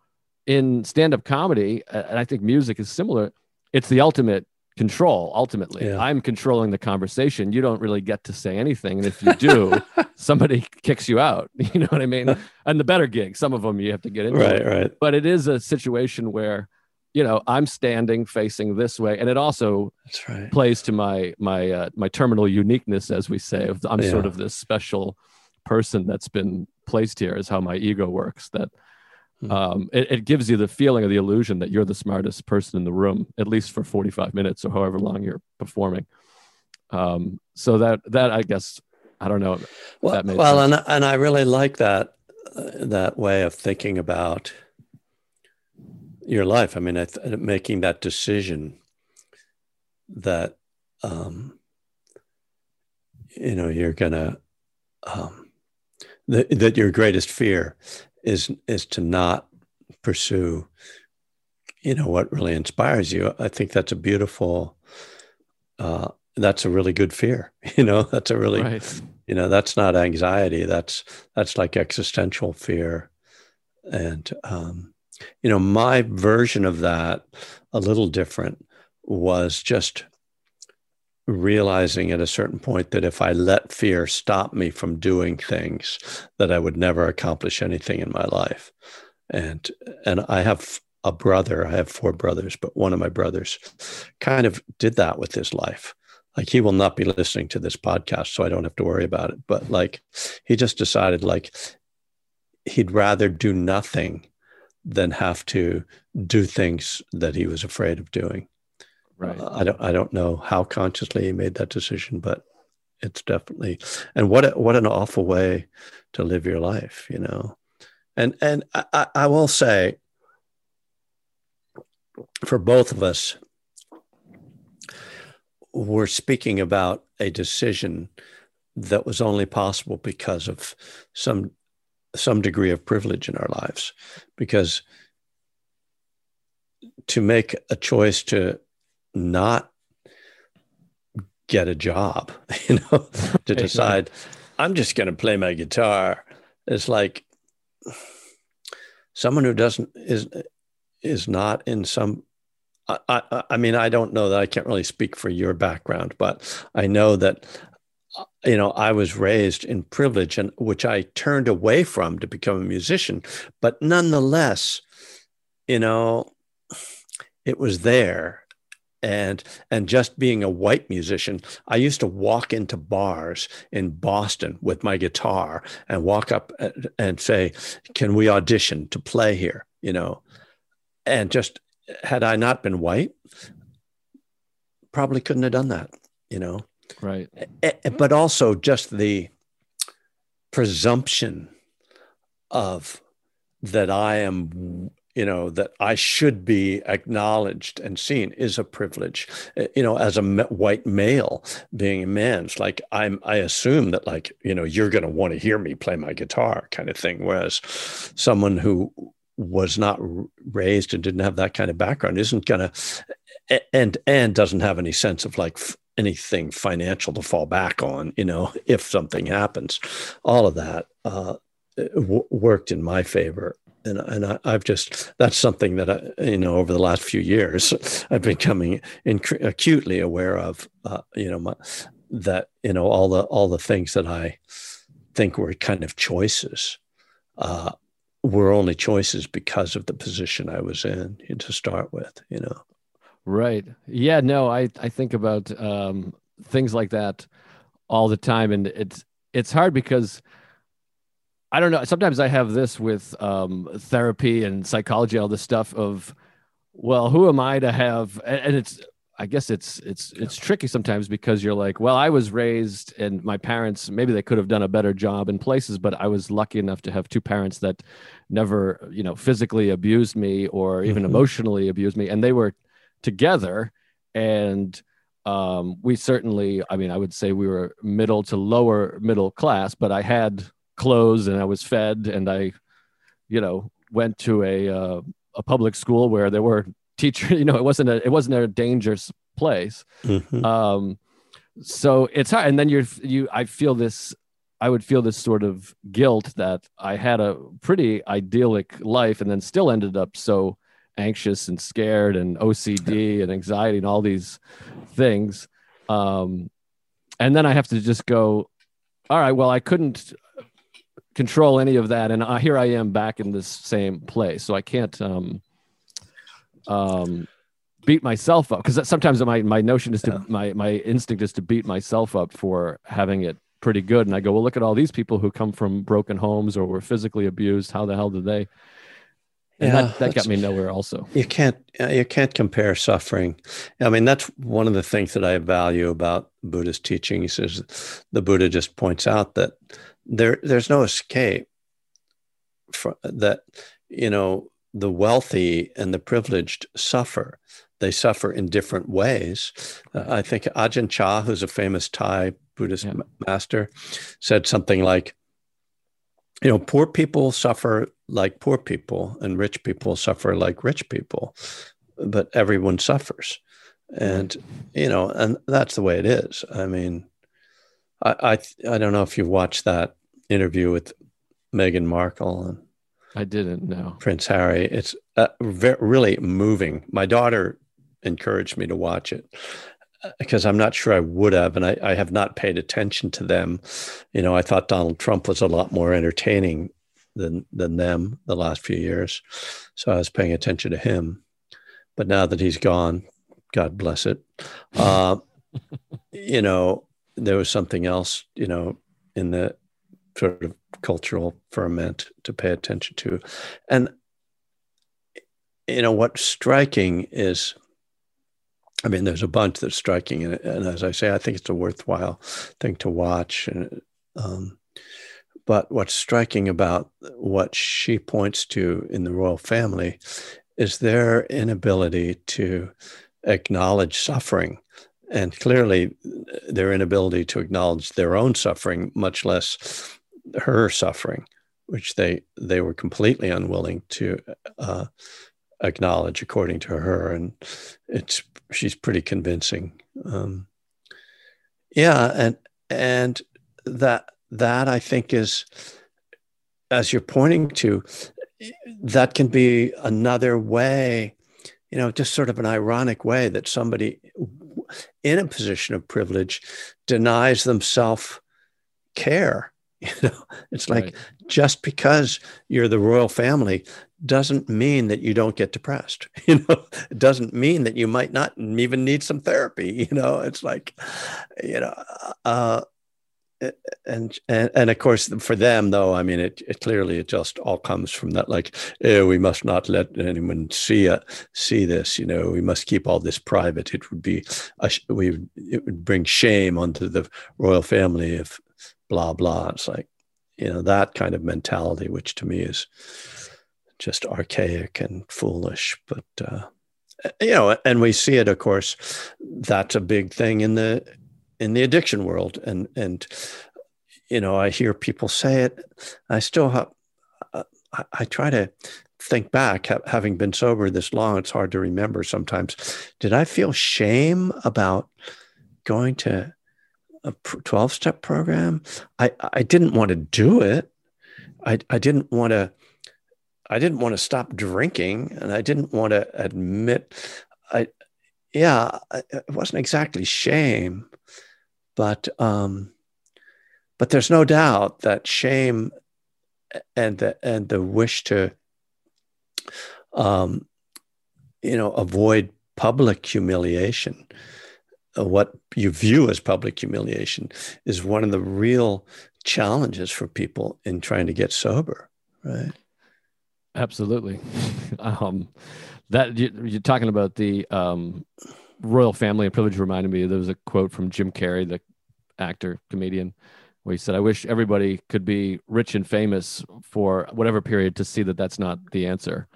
in stand-up comedy, and I think music is similar, it's the ultimate control ultimately. Yeah. i'm controlling the conversation. You don't really get to say anything and if you do somebody kicks you out. You know what i mean? And the better gigs some of them you have to get into. Right right. But it is a situation where you know i'm standing facing this way and it also That's right. plays to my my uh, my terminal uniqueness as we say i'm yeah. sort of this special person that's been placed here is how my ego works that Hmm. um, it, it, gives you the feeling of the illusion that you're the smartest person in the room, at least for 45 minutes or however long you're performing. Um, so that that I guess I don't know. Well, well, and and I really like that uh, that way of thinking about your life. I mean, I th- making that decision that um, you know you're gonna um, that, that your greatest fear is is to not pursue you know what really inspires you i think that's a beautiful uh, that's a really good fear you know that's a really right. you know that's not anxiety that's that's like existential fear and um, you know my version of that a little different was just realizing at a certain point that if I let fear stop me from doing things, that I would never accomplish anything in my life. And and I have a brother, I have four brothers, but one of my brothers kind of did that with his life. Like he will not be listening to this podcast, so I don't have to worry about it. But like he just decided like he'd rather do nothing than have to do things that he was afraid of doing. Right. Uh, I don't I don't know how consciously he made that decision, but it's definitely and what a, what an awful way to live your life, you know. And and I, I will say for both of us, we're speaking about a decision that was only possible because of some some degree of privilege in our lives because to make a choice to not get a job, you know, to decide I'm just going to play my guitar. It's like someone who doesn't is is not in some. I, I, I mean, I don't know that I can't really speak for your background, but I know that you know i was raised in privilege and which i turned away from to become a musician. But nonetheless you know it was there. And and just being a white musician i used to walk into bars in boston with my guitar and walk up and say can we audition to play here? You know and just had i not been white probably couldn't have done that you know right. Eh, eh, eh, but also just the presumption of that i am you know that i should be acknowledged and seen is a privilege. You know as a white male being a man it's like i'm i assume that like you know you're going to want to hear me play my guitar kind of thing whereas someone who was not raised and didn't have that kind of background isn't going to and and doesn't have any sense of like anything financial to fall back on you know if something happens all of that uh, w- worked in my favor and and I, have just that's something that I, you know over the last few years I've been coming inc- acutely aware of. Uh, you know, my, that you know all the all the things that I think were kind of choices uh, were only choices because of the position I was in to start with. You know. Right. Yeah. No. I I think about um, things like that all the time, and it's it's hard because I don't know. Sometimes I have this with um, therapy and psychology, all this stuff of, well, who am I to have? And it's, I guess it's it's it's tricky sometimes because you're like, well, I was raised and my parents maybe they could have done a better job in places, but I was lucky enough to have two parents that never, you know, physically abused me or even mm-hmm. emotionally abused me and they were together. And um, we certainly i mean i would say we were middle to lower middle class but i had clothes and i was fed and i you know went to a uh, a public school where there were teachers you know it wasn't a it wasn't a dangerous place. Mm-hmm. um, so it's hard. And then you're you i feel this i would feel this sort of guilt that i had a pretty idyllic life and then still ended up so anxious and scared and OCD and anxiety and all these things. Um, and then I have to just go, all right, well, I couldn't control any of that. And uh, here I am back in this same place. So I can't um, um, beat myself up because sometimes my, my notion is to, yeah. my, my instinct is to beat myself up for having it pretty good. And I go, well, look at all these people who come from broken homes or were physically abused. How the hell did they? And yeah, that, that got me nowhere also. You can't you can't compare suffering. I mean that's one of the things that i value about buddhist teachings is the buddha just points out that there there's no escape for, that you know the wealthy and the privileged suffer. They suffer in different ways. Uh, i think ajahn chah who's a famous thai buddhist yeah. master said something like you know poor people suffer like poor people and rich people suffer like rich people but everyone suffers. And you know and that's the way it is. I mean i i, I don't know if you've watched that interview with meghan markle and i didn't know prince harry. It's uh, very, really moving. My daughter encouraged me to watch it because I'm not sure I would have, and I, I, have not paid attention to them. You know, I thought Donald Trump was a lot more entertaining than than them the last few years. So I was paying attention to him. But now that he's gone, God bless it. Uh, you know, there was something else, you know, in the sort of cultural ferment to pay attention to. And you know, what's striking is I mean, there's a bunch that's striking, and, and as I say, I think it's a worthwhile thing to watch. And um, but what's striking about what she points to in the royal family is their inability to acknowledge suffering. And clearly, their inability to acknowledge their own suffering, much less her suffering, which they, they were completely unwilling to uh, acknowledge, according to her. And it's she's pretty convincing. Um, yeah, and and that that I think is, as you're pointing to, that can be another way, you know, just sort of an ironic way that somebody in a position of privilege denies themselves care. You know, it's like right. just because you're the royal family doesn't mean that you don't get depressed. You know, it doesn't mean that you might not even need some therapy. You know, it's like, you know, uh, and, and and of course for them though i mean it, it clearly it just all comes from that like oh, we must not let anyone see it see this you know we must keep all this private. It would be a, we it would bring shame onto the royal family if blah blah. It's like you know that kind of mentality which to me is just archaic and foolish but uh you know and we see it of course that's a big thing in the in the addiction world. And and you know i hear people say it. I still have uh, I, I, try to think back ha- having been sober this long it's hard to remember sometimes. Did i feel shame about going to a 12 step program? I i didn't want to do it. I i didn't want to i didn't want to stop drinking and i didn't want to admit i yeah it wasn't exactly shame but um, but there's no doubt that shame and the and the wish to um, you know avoid public humiliation uh, what you view as public humiliation is one of the real challenges for people in trying to get sober right? Absolutely. Um, that you, are talking about the um, royal family. And privilege reminded me there was a quote from Jim Carrey, the actor comedian, where he said, "I wish everybody could be rich and famous for whatever period to see that that's not the answer."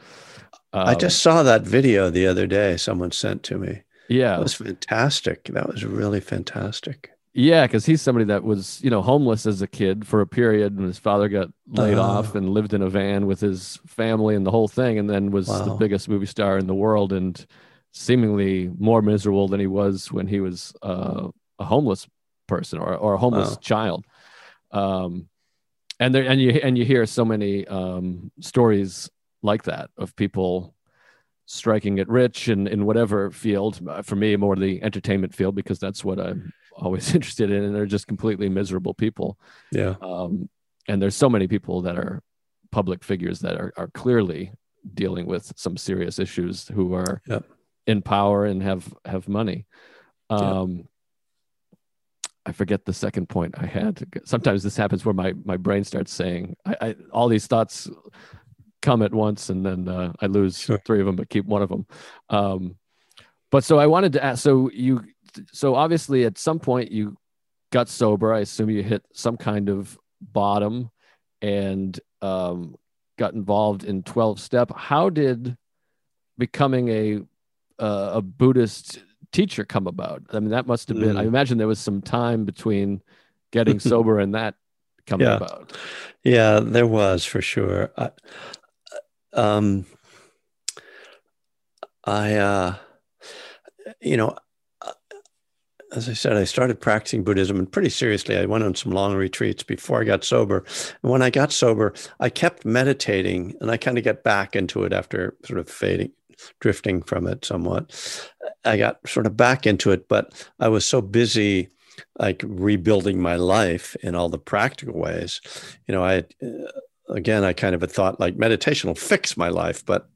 Um, I just saw that video the other day. Someone sent to me. Yeah, that was fantastic. That was really fantastic. Yeah, because he's somebody that was, you know, homeless as a kid for a period, and his father got laid uh, off and lived in a van with his family and the whole thing, and then was wow. the biggest movie star in the world, and seemingly more miserable than he was when he was uh, a homeless person or, or a homeless wow. child. Um, and there, and you and you hear so many um, stories like that of people striking it rich and in whatever field. For me, more the entertainment field because that's what I'm always interested in and they're just completely miserable people yeah um, and there's so many people that are public figures that are, are clearly dealing with some serious issues who are in power and have have money um. I forget the second point i had sometimes this happens where my my brain starts saying I, I all these thoughts come at once and then uh, i lose sure. three of them but keep one of them um, but so i wanted to ask so you so obviously at some point you got sober. I assume you hit some kind of bottom and um, got involved in 12 step. How did becoming a uh, a Buddhist teacher come about? I mean, that must have been. Mm. I imagine there was some time between getting sober and that coming yeah. about. Yeah, there was for sure. I, um, I, uh, you know, as I said, I started practicing Buddhism and pretty seriously. I went on some long retreats before I got sober. And when I got sober, I kept meditating and I kind of get back into it after sort of fading, drifting from it somewhat. I got sort of back into it, but I was so busy like rebuilding my life in all the practical ways. You know, I, uh, again, I kind of had thought like meditation will fix my life, but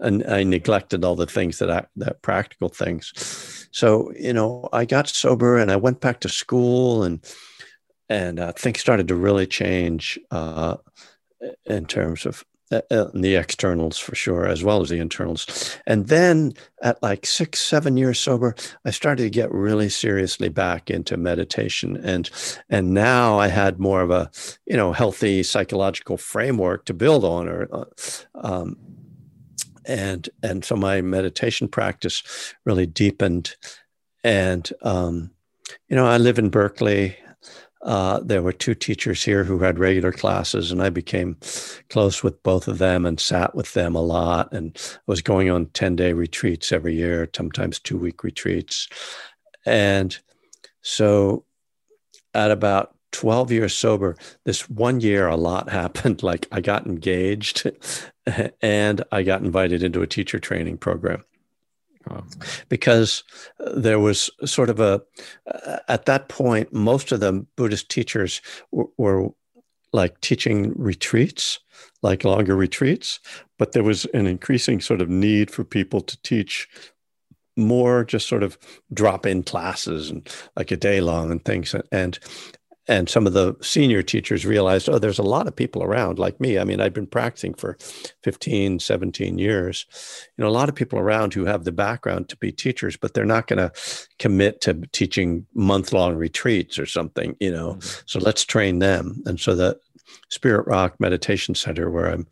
and I neglected all the things that I, that practical things so, you know, I got sober and I went back to school and and uh, things started to really change uh, in terms of uh, uh, the externals for sure, as well as the internals. And then at like six, seven years sober, I started to get really seriously back into meditation. And and now I had more of a you know healthy psychological framework to build on, or uh, um, and and so my meditation practice really deepened and um, you know i live in berkeley uh, there were two teachers here who had regular classes and i became close with both of them and sat with them a lot and was going on 10 day retreats every year sometimes two week retreats and so at about 12 years sober, this one year a lot happened. Like I got engaged and I got invited into a teacher training program. Because there was sort of a, at that point, most of the Buddhist teachers were, like teaching retreats, like longer retreats, but there was an increasing sort of need for people to teach more just sort of drop in classes and like a day long and things. And and some of the senior teachers realized oh there's a lot of people around like me. I mean i've been practicing for 15 17 years. You know a lot of people around who have the background to be teachers but they're not going to commit to teaching month long retreats or something you know? Mm-hmm. so let's train them. And so the spirit rock meditation center where i'm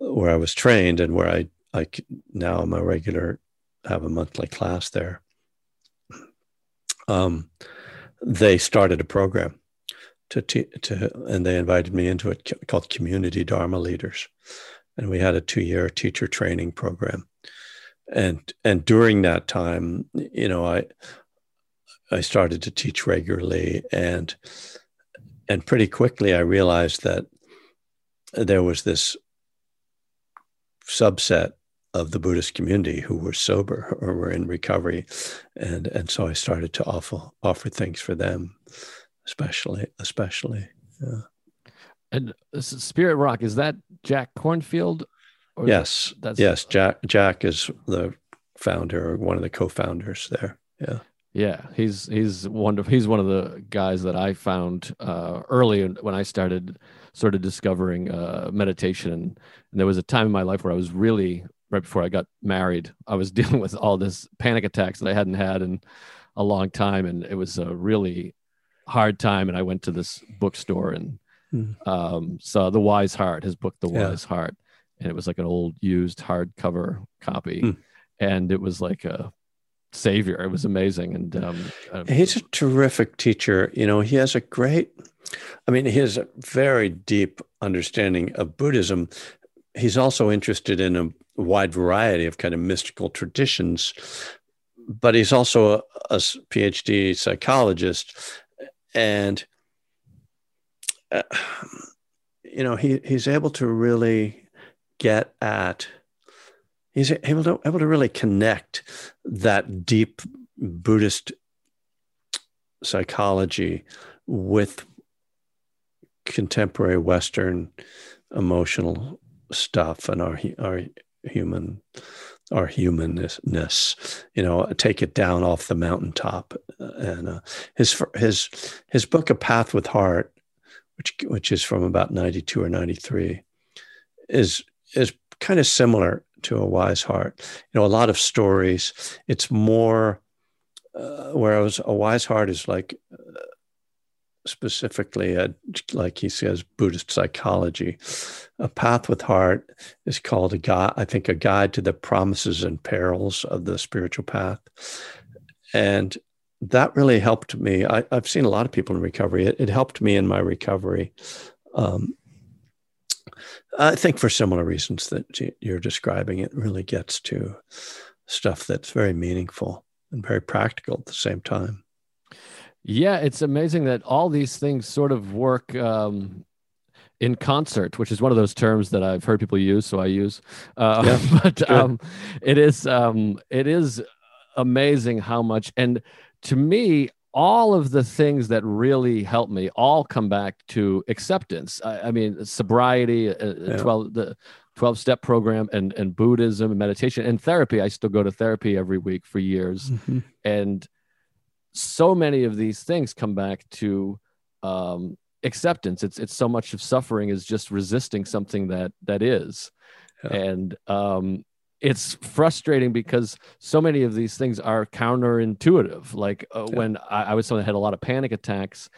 where i was trained and where i i now i'm a regular have a monthly class there um, they started a program to, to and they invited me into it called Community Dharma Leaders, and we had a two-year teacher training program, and and during that time, you know, I I started to teach regularly, and and pretty quickly I realized that there was this subset of the Buddhist community who were sober or were in recovery, and and so I started to offer offer things for them especially, especially. Yeah. And Spirit Rock is that Jack Kornfield? yes, that's yes. Jack Jack is the founder, or one of the co-founders there. Yeah. Yeah, he's he's wonderful. He's one of the guys that I found uh, early when I started sort of discovering uh, meditation. And, and there was a time in my life where I was really right before I got married, I was dealing with all this panic attacks that I hadn't had in a long time, and it was a really hard time. And I went to this bookstore and mm. um, saw The Wise Heart, his book, The Wise yeah. Heart, and it was like an old used hardcover copy, mm. and it was like a savior. It was amazing, and um, he's a terrific teacher. You know, he has a great. I mean, he has a very deep understanding of Buddhism. He's also interested in a wide variety of kind of mystical traditions, but he's also a, a PhD psychologist, and uh, you know he he's able to really get at he's able to able to really connect that deep Buddhist psychology with contemporary Western emotional stuff and our our human our humanness you know take it down off the mountaintop. And uh, his his his book a path with heart which which is from about 92 or 93 is is kind of similar to a wise heart. You know a lot of stories it's more uh, whereas a wise heart is like uh, specifically, a, like he says, Buddhist psychology. A path with heart is called a guide, I think, a guide to the promises and perils of the spiritual path. And that really helped me. I, have seen a lot of people in recovery. It, it helped me in my recovery. Um, I think for similar reasons that you're describing, it really gets to stuff that's very meaningful and very practical at the same time. Yeah, it's amazing that all these things sort of work um, in concert, which is one of those terms that I've heard people use, so I use. Uh, yeah, but um, it is um, it is amazing how much, and to me, all of the things that really help me all come back to acceptance. I, I mean, sobriety, uh, uh yeah. twelve the. 12 step program and and buddhism and meditation and therapy i still go to therapy every week for years mm-hmm. and so many of these things come back to um, acceptance. It's it's so much of suffering is just resisting something that that is, yeah. and um, it's frustrating because so many of these things are counterintuitive. Like uh, yeah. when I, I was someone that had a lot of panic attacks,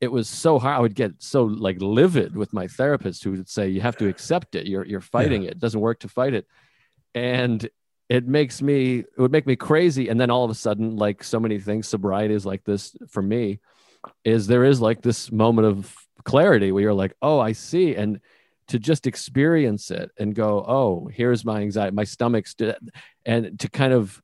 it was so hard. I would get so like livid with my therapist who would say, "You have to accept it. You're you're fighting yeah. it. It doesn't work to fight it." And it makes me it would make me crazy. And then all of a sudden like so many things sobriety is like this for me is there is like this moment of clarity where you're like oh i see. And to just experience it and go oh here's my anxiety my stomach's and to kind of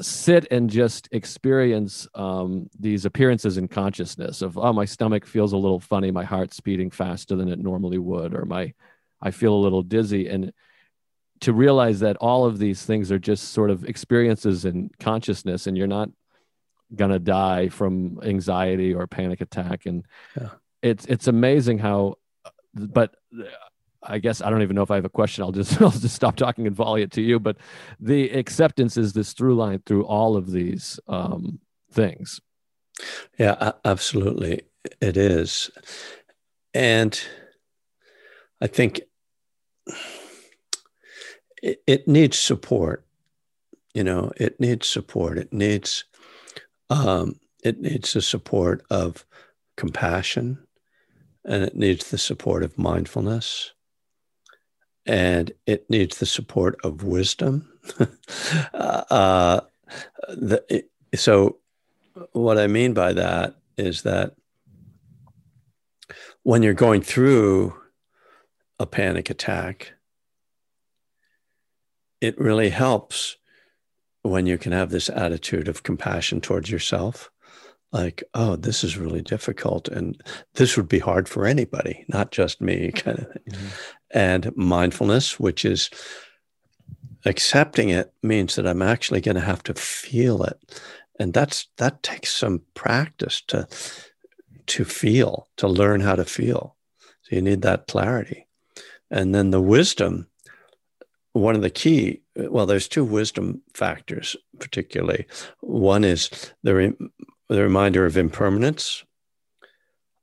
sit and just experience um, these appearances in consciousness of oh my stomach feels a little funny. My heart's beating faster than it normally would or my i feel a little dizzy. And to realize that all of these things are just sort of experiences in consciousness and you're not gonna die from anxiety or panic attack and yeah. it's it's amazing how but I guess I don't even know if I have a question. I'll just I'll just stop talking and volley it to you. But the acceptance is this through line through all of these um, things. Yeah, absolutely, it is, and I think it, needs support. You know, it needs support. It needs um, it needs the support of compassion, and it needs the support of mindfulness, and it needs the support of wisdom. uh, the, it, so, what I mean by that is that when you're going through a panic attack, it really helps when you can have this attitude of compassion towards yourself. Like oh this is really difficult and this would be hard for anybody not just me kind of thing. Mm-hmm. and mindfulness which is accepting it means that i'm actually going to have to feel it. And that's that takes some practice to to feel to learn how to feel. So you need that clarity. And then the wisdom one of the key well there's two wisdom factors particularly one is the, re, the reminder of impermanence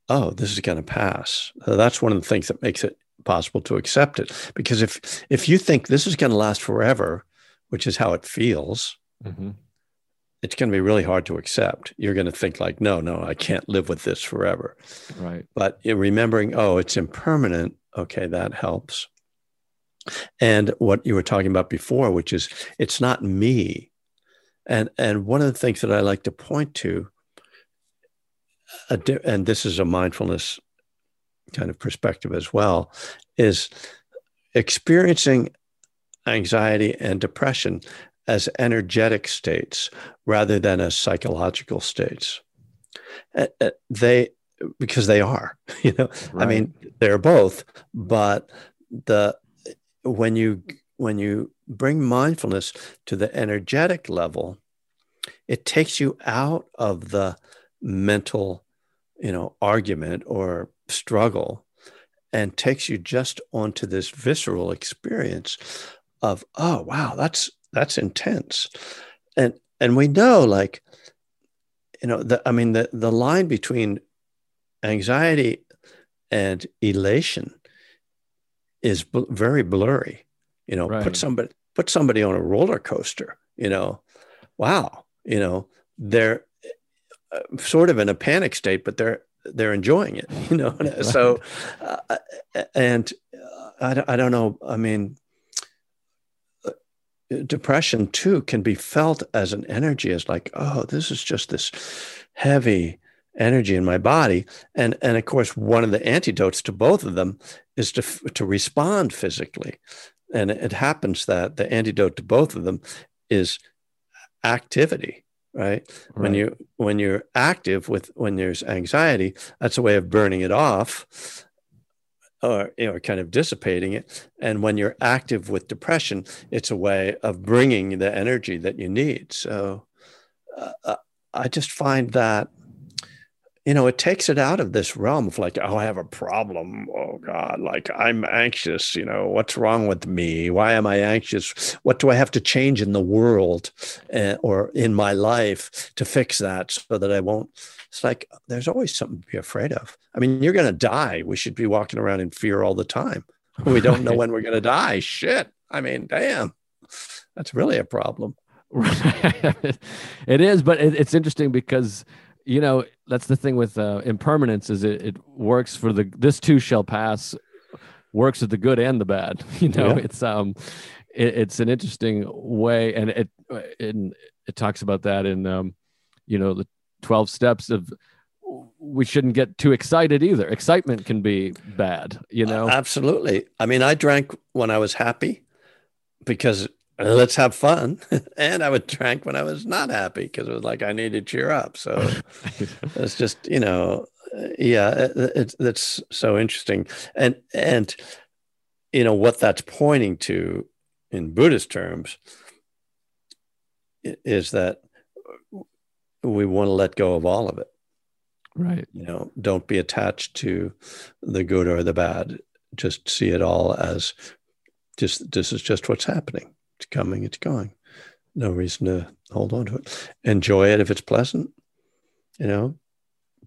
oh this is going to pass so that's one of the things that makes it possible to accept it. Because if if you think this is going to last forever, which is how it feels, mm-hmm. it's going to be really hard to accept. You're going to think like, no, no, I can't live with this forever. Right. But remembering, oh, it's impermanent. Okay, that helps. And what you were talking about before, which is it's not me. And and one of the things that I like to point to, and this is a mindfulness kind of perspective as well, is experiencing anxiety and depression as energetic states rather than as psychological states. They, because they are, you know, right. I mean, they're both, but the, when you, when you bring mindfulness to the energetic level, it takes you out of the mental, you know, argument or struggle and takes you just onto this visceral experience of oh wow that's that's intense. And and we know like you know the i mean the the line between anxiety and elation is bl- very blurry you know right. put somebody put somebody on a roller coaster you know. Wow you know they're uh, sort of in a panic state but they're they're enjoying it you know. So uh, and uh, I, I don't know i mean depression too can be felt as an energy as like oh this is just this heavy energy in my body and and of course one of the antidotes to both of them is to to respond physically and it happens that the antidote to both of them is activity right? right? when you when you're active with when there's anxiety that's a way of burning it off or you know kind of dissipating it and when you're active with depression it's a way of bringing the energy that you need so uh, uh, i just find that you know it takes it out of this realm of like oh i have a problem oh god like i'm anxious you know what's wrong with me why am i anxious what do i have to change in the world uh, or in my life to fix that so that i won't it's like there's always something to be afraid of. I mean, you're going to die. We should be walking around in fear all the time. We don't know when we're going to die. Shit. I mean, damn, that's really a problem. it is, but it, it's interesting because you know that's the thing with uh, impermanence is it, it works for the this too shall pass works with the good and the bad you know yeah. it's um it, it's an interesting way and it, it it talks about that in um you know the 12 steps of we shouldn't get too excited either. Excitement can be bad, you know? Uh, absolutely. I mean, I drank when I was happy because let's have fun. and I would drink when I was not happy because it was like I needed to cheer up. So it's just, you know, uh, yeah, it, it, it's so interesting. And, and, you know, what that's pointing to in Buddhist terms is that we want to let go of all of it. Right. You know, don't be attached to the good or the bad. Just see it all as just this is just what's happening. It's coming, it's going. No reason to hold on to it. Enjoy it if it's pleasant. You know,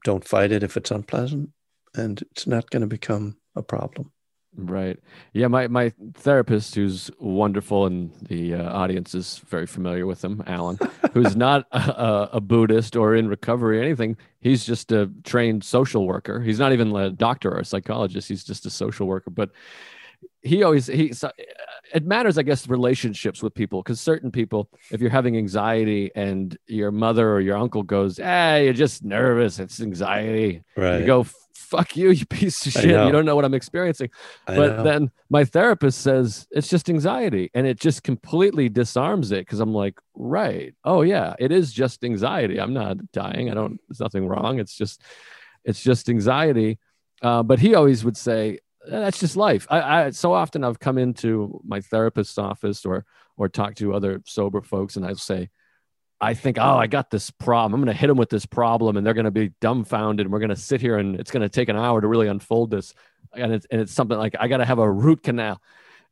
don't fight it if it's unpleasant. And it's not going to become a problem. Right. Yeah. My my therapist, who's wonderful, and the uh, audience is very familiar with him, Alan, who's not a, a, Buddhist or in recovery or anything. He's just a trained social worker. He's not even a doctor or a psychologist. He's just a social worker. But he always he it matters i guess relationships with people because certain people if you're having anxiety and your mother or your uncle goes hey you're just nervous it's anxiety right. you go fuck you you piece of shit you don't know what i'm experiencing. I but know. then my therapist says it's just anxiety and it just completely disarms it because i'm like right. Oh yeah it is just anxiety. I'm not dying. I don't there's nothing wrong. It's just it's just anxiety. Uh, but he always would say that's just life. I, I so often I've come into my therapist's office or or talk to other sober folks, and I'll say, I think, oh, I got this problem. I'm going to hit them with this problem, and they're going to be dumbfounded. And we're going to sit here, and it's going to take an hour to really unfold this. And it's and it's something like I got to have a root canal.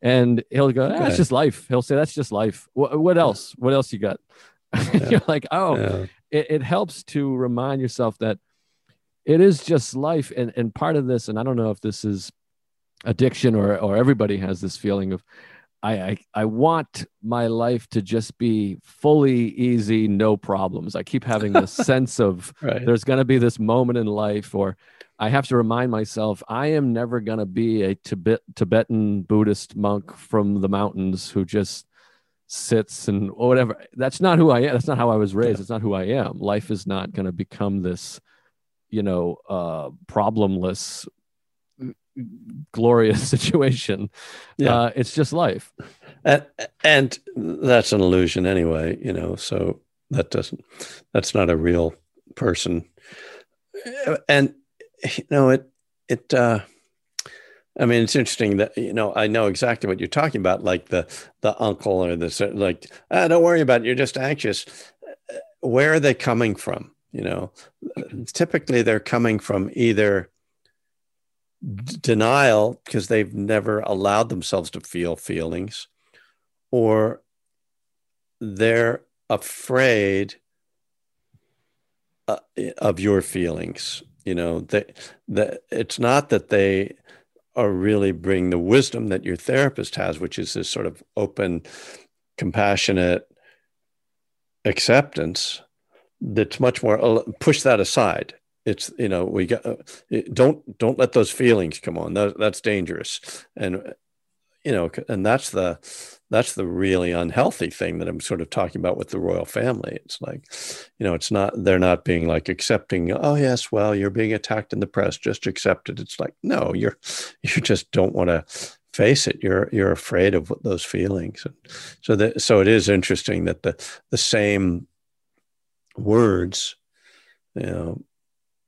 And he'll go, ah, that's just life. He'll say, that's just life. What, what else? What else you got? Yeah. You're like, oh, yeah. it, it helps to remind yourself that it is just life. And, and part of this, and I don't know if this is addiction or or everybody has this feeling of I, I, I want my life to just be fully easy, no problems. I keep having this sense of right. there's going to be this moment in life, or I have to remind myself I am never going to be a Tibet, Tibetan Buddhist monk from the mountains who just sits and whatever. That's not who I am. That's not how I was raised. Yeah. It's not who I am. Life is not going to become this, you know, uh, problemless glorious situation. Yeah. Uh, it's just life. And, and that's an illusion anyway, you know, so that doesn't, that's not a real person. And, you know, it, it, uh, I mean, it's interesting that you know I know exactly what you're talking about, like the the uncle or the like. Ah, don't worry about it. You're just anxious. Where are they coming from? You know, typically they're coming from either denial because they've never allowed themselves to feel feelings, or they're afraid uh, of your feelings. You know, that that it's not that they are really bring the wisdom that your therapist has, which is this sort of open, compassionate acceptance that's much more uh, push that aside it's you know we got uh, don't don't let those feelings come on. That, that's dangerous. And you know and that's the that's the really unhealthy thing that i'm sort of talking about with the royal family. It's like you know it's not they're not being like accepting oh yes well you're being attacked in the press just accept it. It's like no you're you just don't want to face it. You're you're afraid of those feelings so that so it is interesting that the the same words you know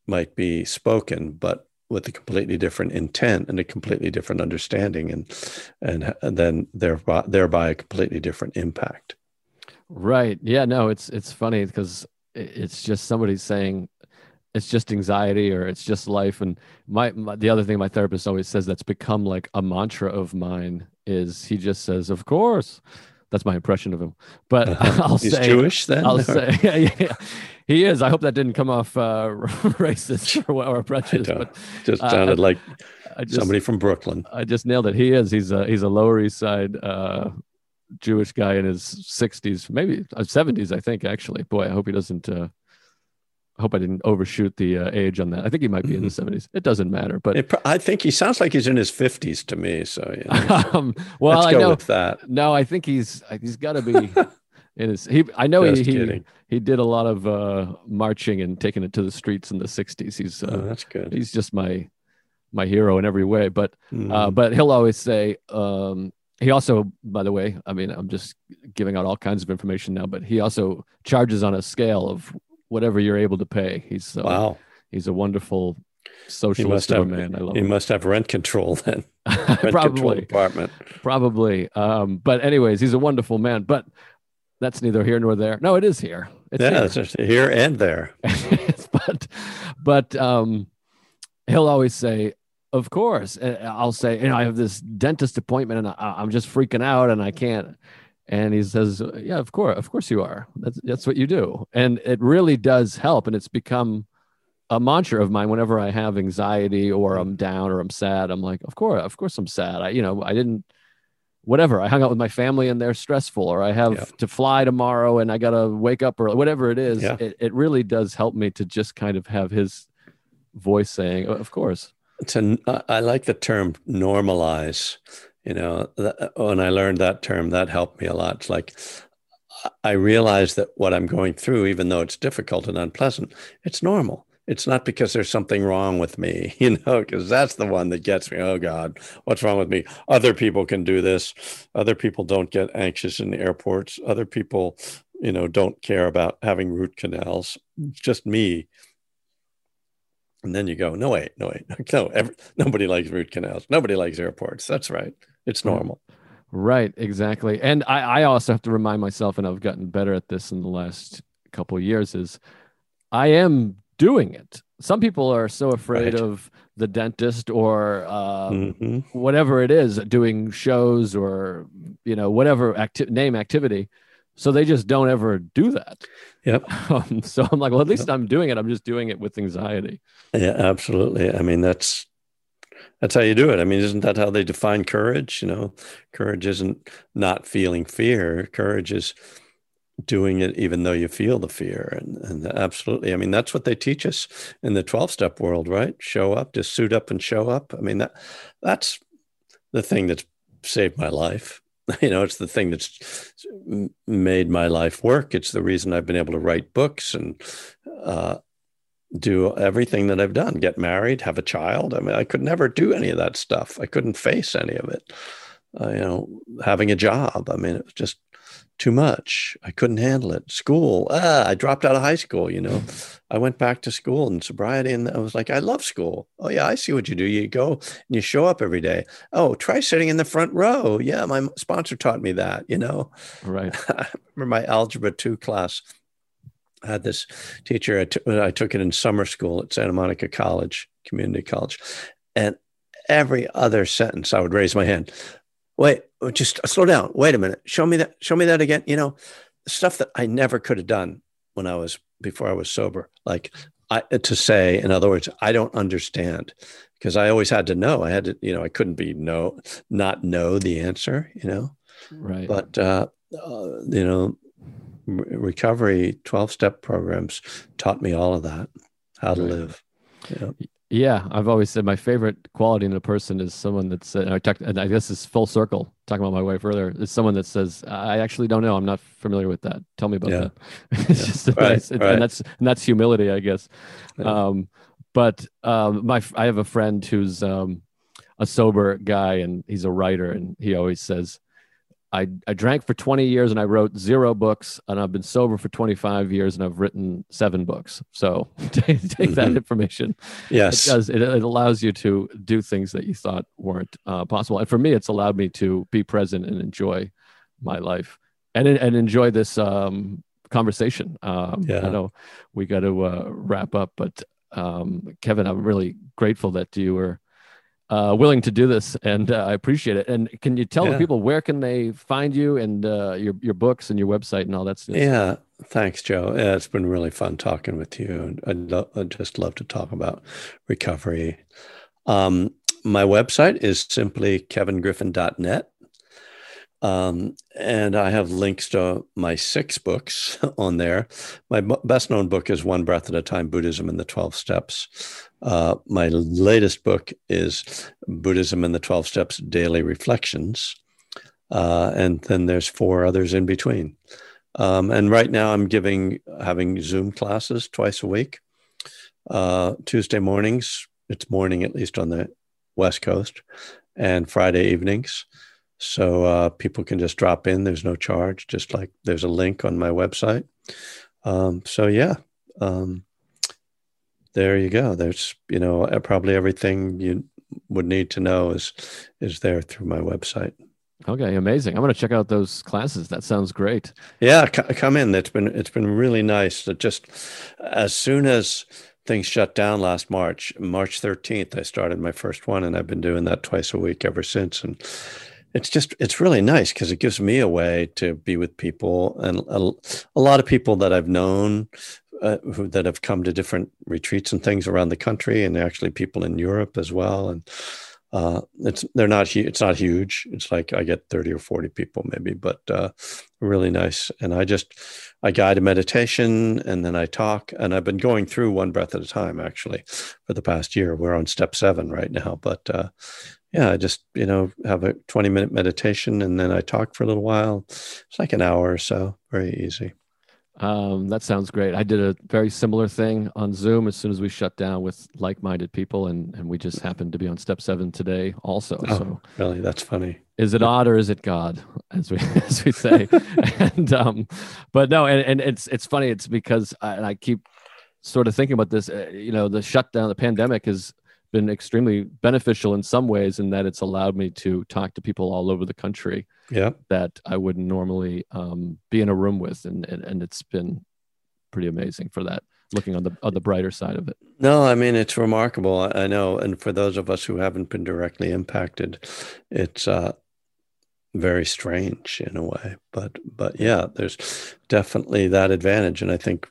might be spoken, but with a completely different intent and a completely different understanding, and and then thereby thereby a completely different impact. Right. Yeah. No. It's it's funny because it's just somebody saying it's just anxiety or it's just life and my, my, the other thing my therapist always says that's become like a mantra of mine is he just says of course that's my impression of him but uh-huh. i'll He's say jewish then i'll say yeah, yeah, he is. I hope that didn't come off uh, racist or, or prejudiced. But just sounded uh, like just, somebody from Brooklyn. I just nailed it. He is. He's a he's a Lower East Side uh, Jewish guy in his 60s, maybe 70s, uh, I think. Actually, boy, I hope he doesn't. Uh, I hope I didn't overshoot the uh, age on that. I think he might be in the 70s. Mm-hmm. It doesn't matter, but it, I think he sounds like he's in his 50s to me. So, yeah. um, well, Let's I know that. No, I think he's he's got to be in his. He, I know he, he, he did a lot of uh, marching and taking it to the streets in the '60s. He's uh, oh, that's good. He's just my my hero in every way. But mm. uh, but he'll always say. Um, he also, by the way, I mean, I'm just giving out all kinds of information now, but he also charges on a scale of whatever you're able to pay. He's uh, wow. He's a wonderful socialist have, man. I love. He him. must have rent control then. Rent probably apartment. Probably. Um, but anyways, he's a wonderful man. But that's neither here nor there. No, it is here. It's yeah, here. it's here and there. but, but um, he'll always say, "Of course." And I'll say, "You know, I have this dentist appointment, and I, I'm just freaking out, and I can't." And he says, "Yeah, of course, of course you are. That's that's what you do." And it really does help, and it's become a mantra of mine whenever I have anxiety or I'm down or I'm sad. I'm like, "Of course, of course, I'm sad. I, you know, I didn't." whatever. I hung out with my family and they're stressful, or I have yeah. to fly tomorrow and I got to wake up or whatever it is. Yeah. It, it really does help me to just kind of have his voice saying, of course. To, I like the term normalize. You know, uh, when I learned that term, that helped me a lot. It's like I realize that what I'm going through, even though it's difficult and unpleasant, it's normal it's not because there's something wrong with me, you know, because that's the one that gets me. Oh God, what's wrong with me? Other people can do this. Other people don't get anxious in the airports. Other people, you know, don't care about having root canals. It's just me. And then you go, no wait, no wait, no. Every, nobody likes root canals. Nobody likes airports. That's right. It's normal. Right, exactly. And I, I also have to remind myself, and I've gotten better at this in the last couple of years, is I am doing it. Some people are so afraid right. of the dentist or uh, mm-hmm. whatever it is, doing shows or you know whatever acti- name activity, so they just don't ever do that. Yep. Um, so I'm like, well, at least yep. I'm doing it. I'm just doing it with anxiety. Yeah, absolutely. I mean, that's That's how you do it. I mean, isn't that how they define courage? You know, courage isn't not feeling fear. Courage is doing it even though you feel the fear. And, and absolutely, I mean, that's what they teach us in the 12 step world, right? Show up, just suit up and show up. I mean, that that's the thing that's saved my life. You know, it's the thing that's made my life work. It's the reason I've been able to write books and uh, do everything that I've done get married, have a child. I mean, I could never do any of that stuff. I couldn't face any of it. Uh, you know, having a job. I mean, it was just too much. I couldn't handle it. School. Ah, I dropped out of high school. You know, I went back to school and sobriety, and I was like, I love school. Oh yeah, I see what you do. You go and you show up every day. Oh, try sitting in the front row. Yeah, my sponsor taught me that. You know, right. I remember my algebra two class I had this teacher. I, t- I took it in summer school at Santa Monica College, community college, and every other sentence I would raise my hand. Wait, just slow down. Wait a minute. Show me that. Show me that again. You know, stuff that I never could have done when I was before I was sober. Like I, to say, in other words, I don't understand because I always had to know. I had to, you know, I couldn't be no, not know the answer. You know, right. But uh, uh, you know, recovery 12 step programs taught me all of that how to right. live yeah. yeah i've always said my favorite quality in a person is someone that's uh, i talked and i guess it's full circle talking about my wife earlier is someone that says i actually don't know i'm not familiar with that tell me about yeah. that it's yeah. just right, nice, right. and that's and that's humility i guess um but um my i have a friend who's um a sober guy and he's a writer and he always says I, I drank for 20 years and I wrote zero books, and I've been sober for 25 years and I've written seven books. So take, take that mm-hmm. information. Yes. It does. It, it, allows you to do things that you thought weren't uh, possible. And for me, it's allowed me to be present and enjoy my life and, and enjoy this um, conversation. Um, yeah. I know we got to uh, wrap up, but um, Kevin, I'm really grateful that you were uh, willing to do this, and uh, I appreciate it. And can you tell yeah. the people where can they find you and uh, your your books and your website and all that stuff? Yeah, thanks, Joe. Yeah, it's been really fun talking with you. I'd, lo- I'd just love to talk about recovery. Um, my website is simply kevingriffin.net. Um, and I have links to my six books on there. My best known book is One Breath at a Time Buddhism and the 12 Steps. Uh, my latest book is Buddhism and the 12 Steps Daily Reflections. Uh, and then there's four others in between. Um, and right now I'm giving, having Zoom classes twice a week. Uh, Tuesday mornings, it's morning at least on the West Coast, and Friday evenings. So uh, people can just drop in. There's no charge, just like there's a link on my website. Um, so yeah, um, there you go. There's you know probably everything you would need to know is is there through my website. Okay, amazing. I'm going to check out those classes. That sounds great. Yeah, c- come in. It's been it's been really nice. That just as soon as things shut down last March, March 13th, I started my first one, and I've been doing that twice a week ever since. And it's just it's really nice because it gives me a way to be with people and a, a lot of people that i've known uh, who, that have come to different retreats and things around the country and actually people in europe as well. And uh, it's they're not it's not huge. It's like i get 30 or 40 people maybe but uh, really nice. And i just i guide a meditation and then i talk. And i've been going through one breath at a time actually for the past year. We're on step seven right now but uh, yeah, I just, you know, have a 20 minute meditation and then I talk for a little while. It's like an hour or so, very easy. Um, that sounds great. I did a very similar thing on Zoom as soon as we shut down with like minded people, and, and we just happened to be on step seven today also. Oh, so, really? That's funny. Is it odd or is it God, as we as we say? and um, but no, and, and it's it's funny. It's because I, I keep sort of thinking about this. Uh, you know, the shutdown, the pandemic is been extremely beneficial in some ways in that it's allowed me to talk to people all over the country yeah. that I wouldn't normally um, be in a room with. And, and, and it's been pretty amazing for that, looking on the, on the brighter side of it. No, I mean, it's remarkable. I know. And for those of us who haven't been directly impacted, it's, uh, very strange in a way but but yeah there's definitely that advantage and i think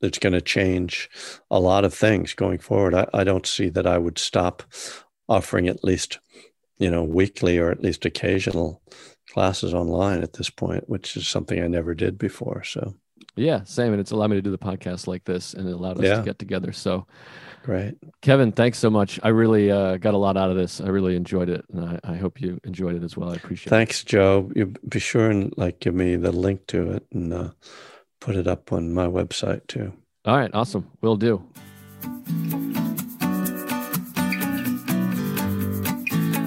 that's going to change a lot of things going forward. I, I, don't see that I would stop offering at least, you know, weekly or at least occasional classes online at this point, which is something I never did before. So, yeah, same. And it's allowed me to do the podcast like this and it allowed us yeah. to get together. So, great. Kevin, thanks so much. I really uh, got a lot out of this. I really enjoyed it. And I, I hope you enjoyed it as well. I appreciate thanks, it. Thanks, Joe. You be sure and like give me the link to it and uh, put it up on my website too. All right. Awesome. Will do.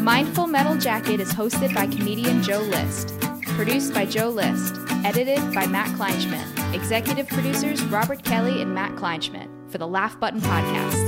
Mindful Metal Jacket is hosted by comedian Joe List, produced by Joe List, edited by Matt Kleinschmidt, executive producers Robert Kelly and Matt Kleinschmidt for the Laugh Button Podcasts.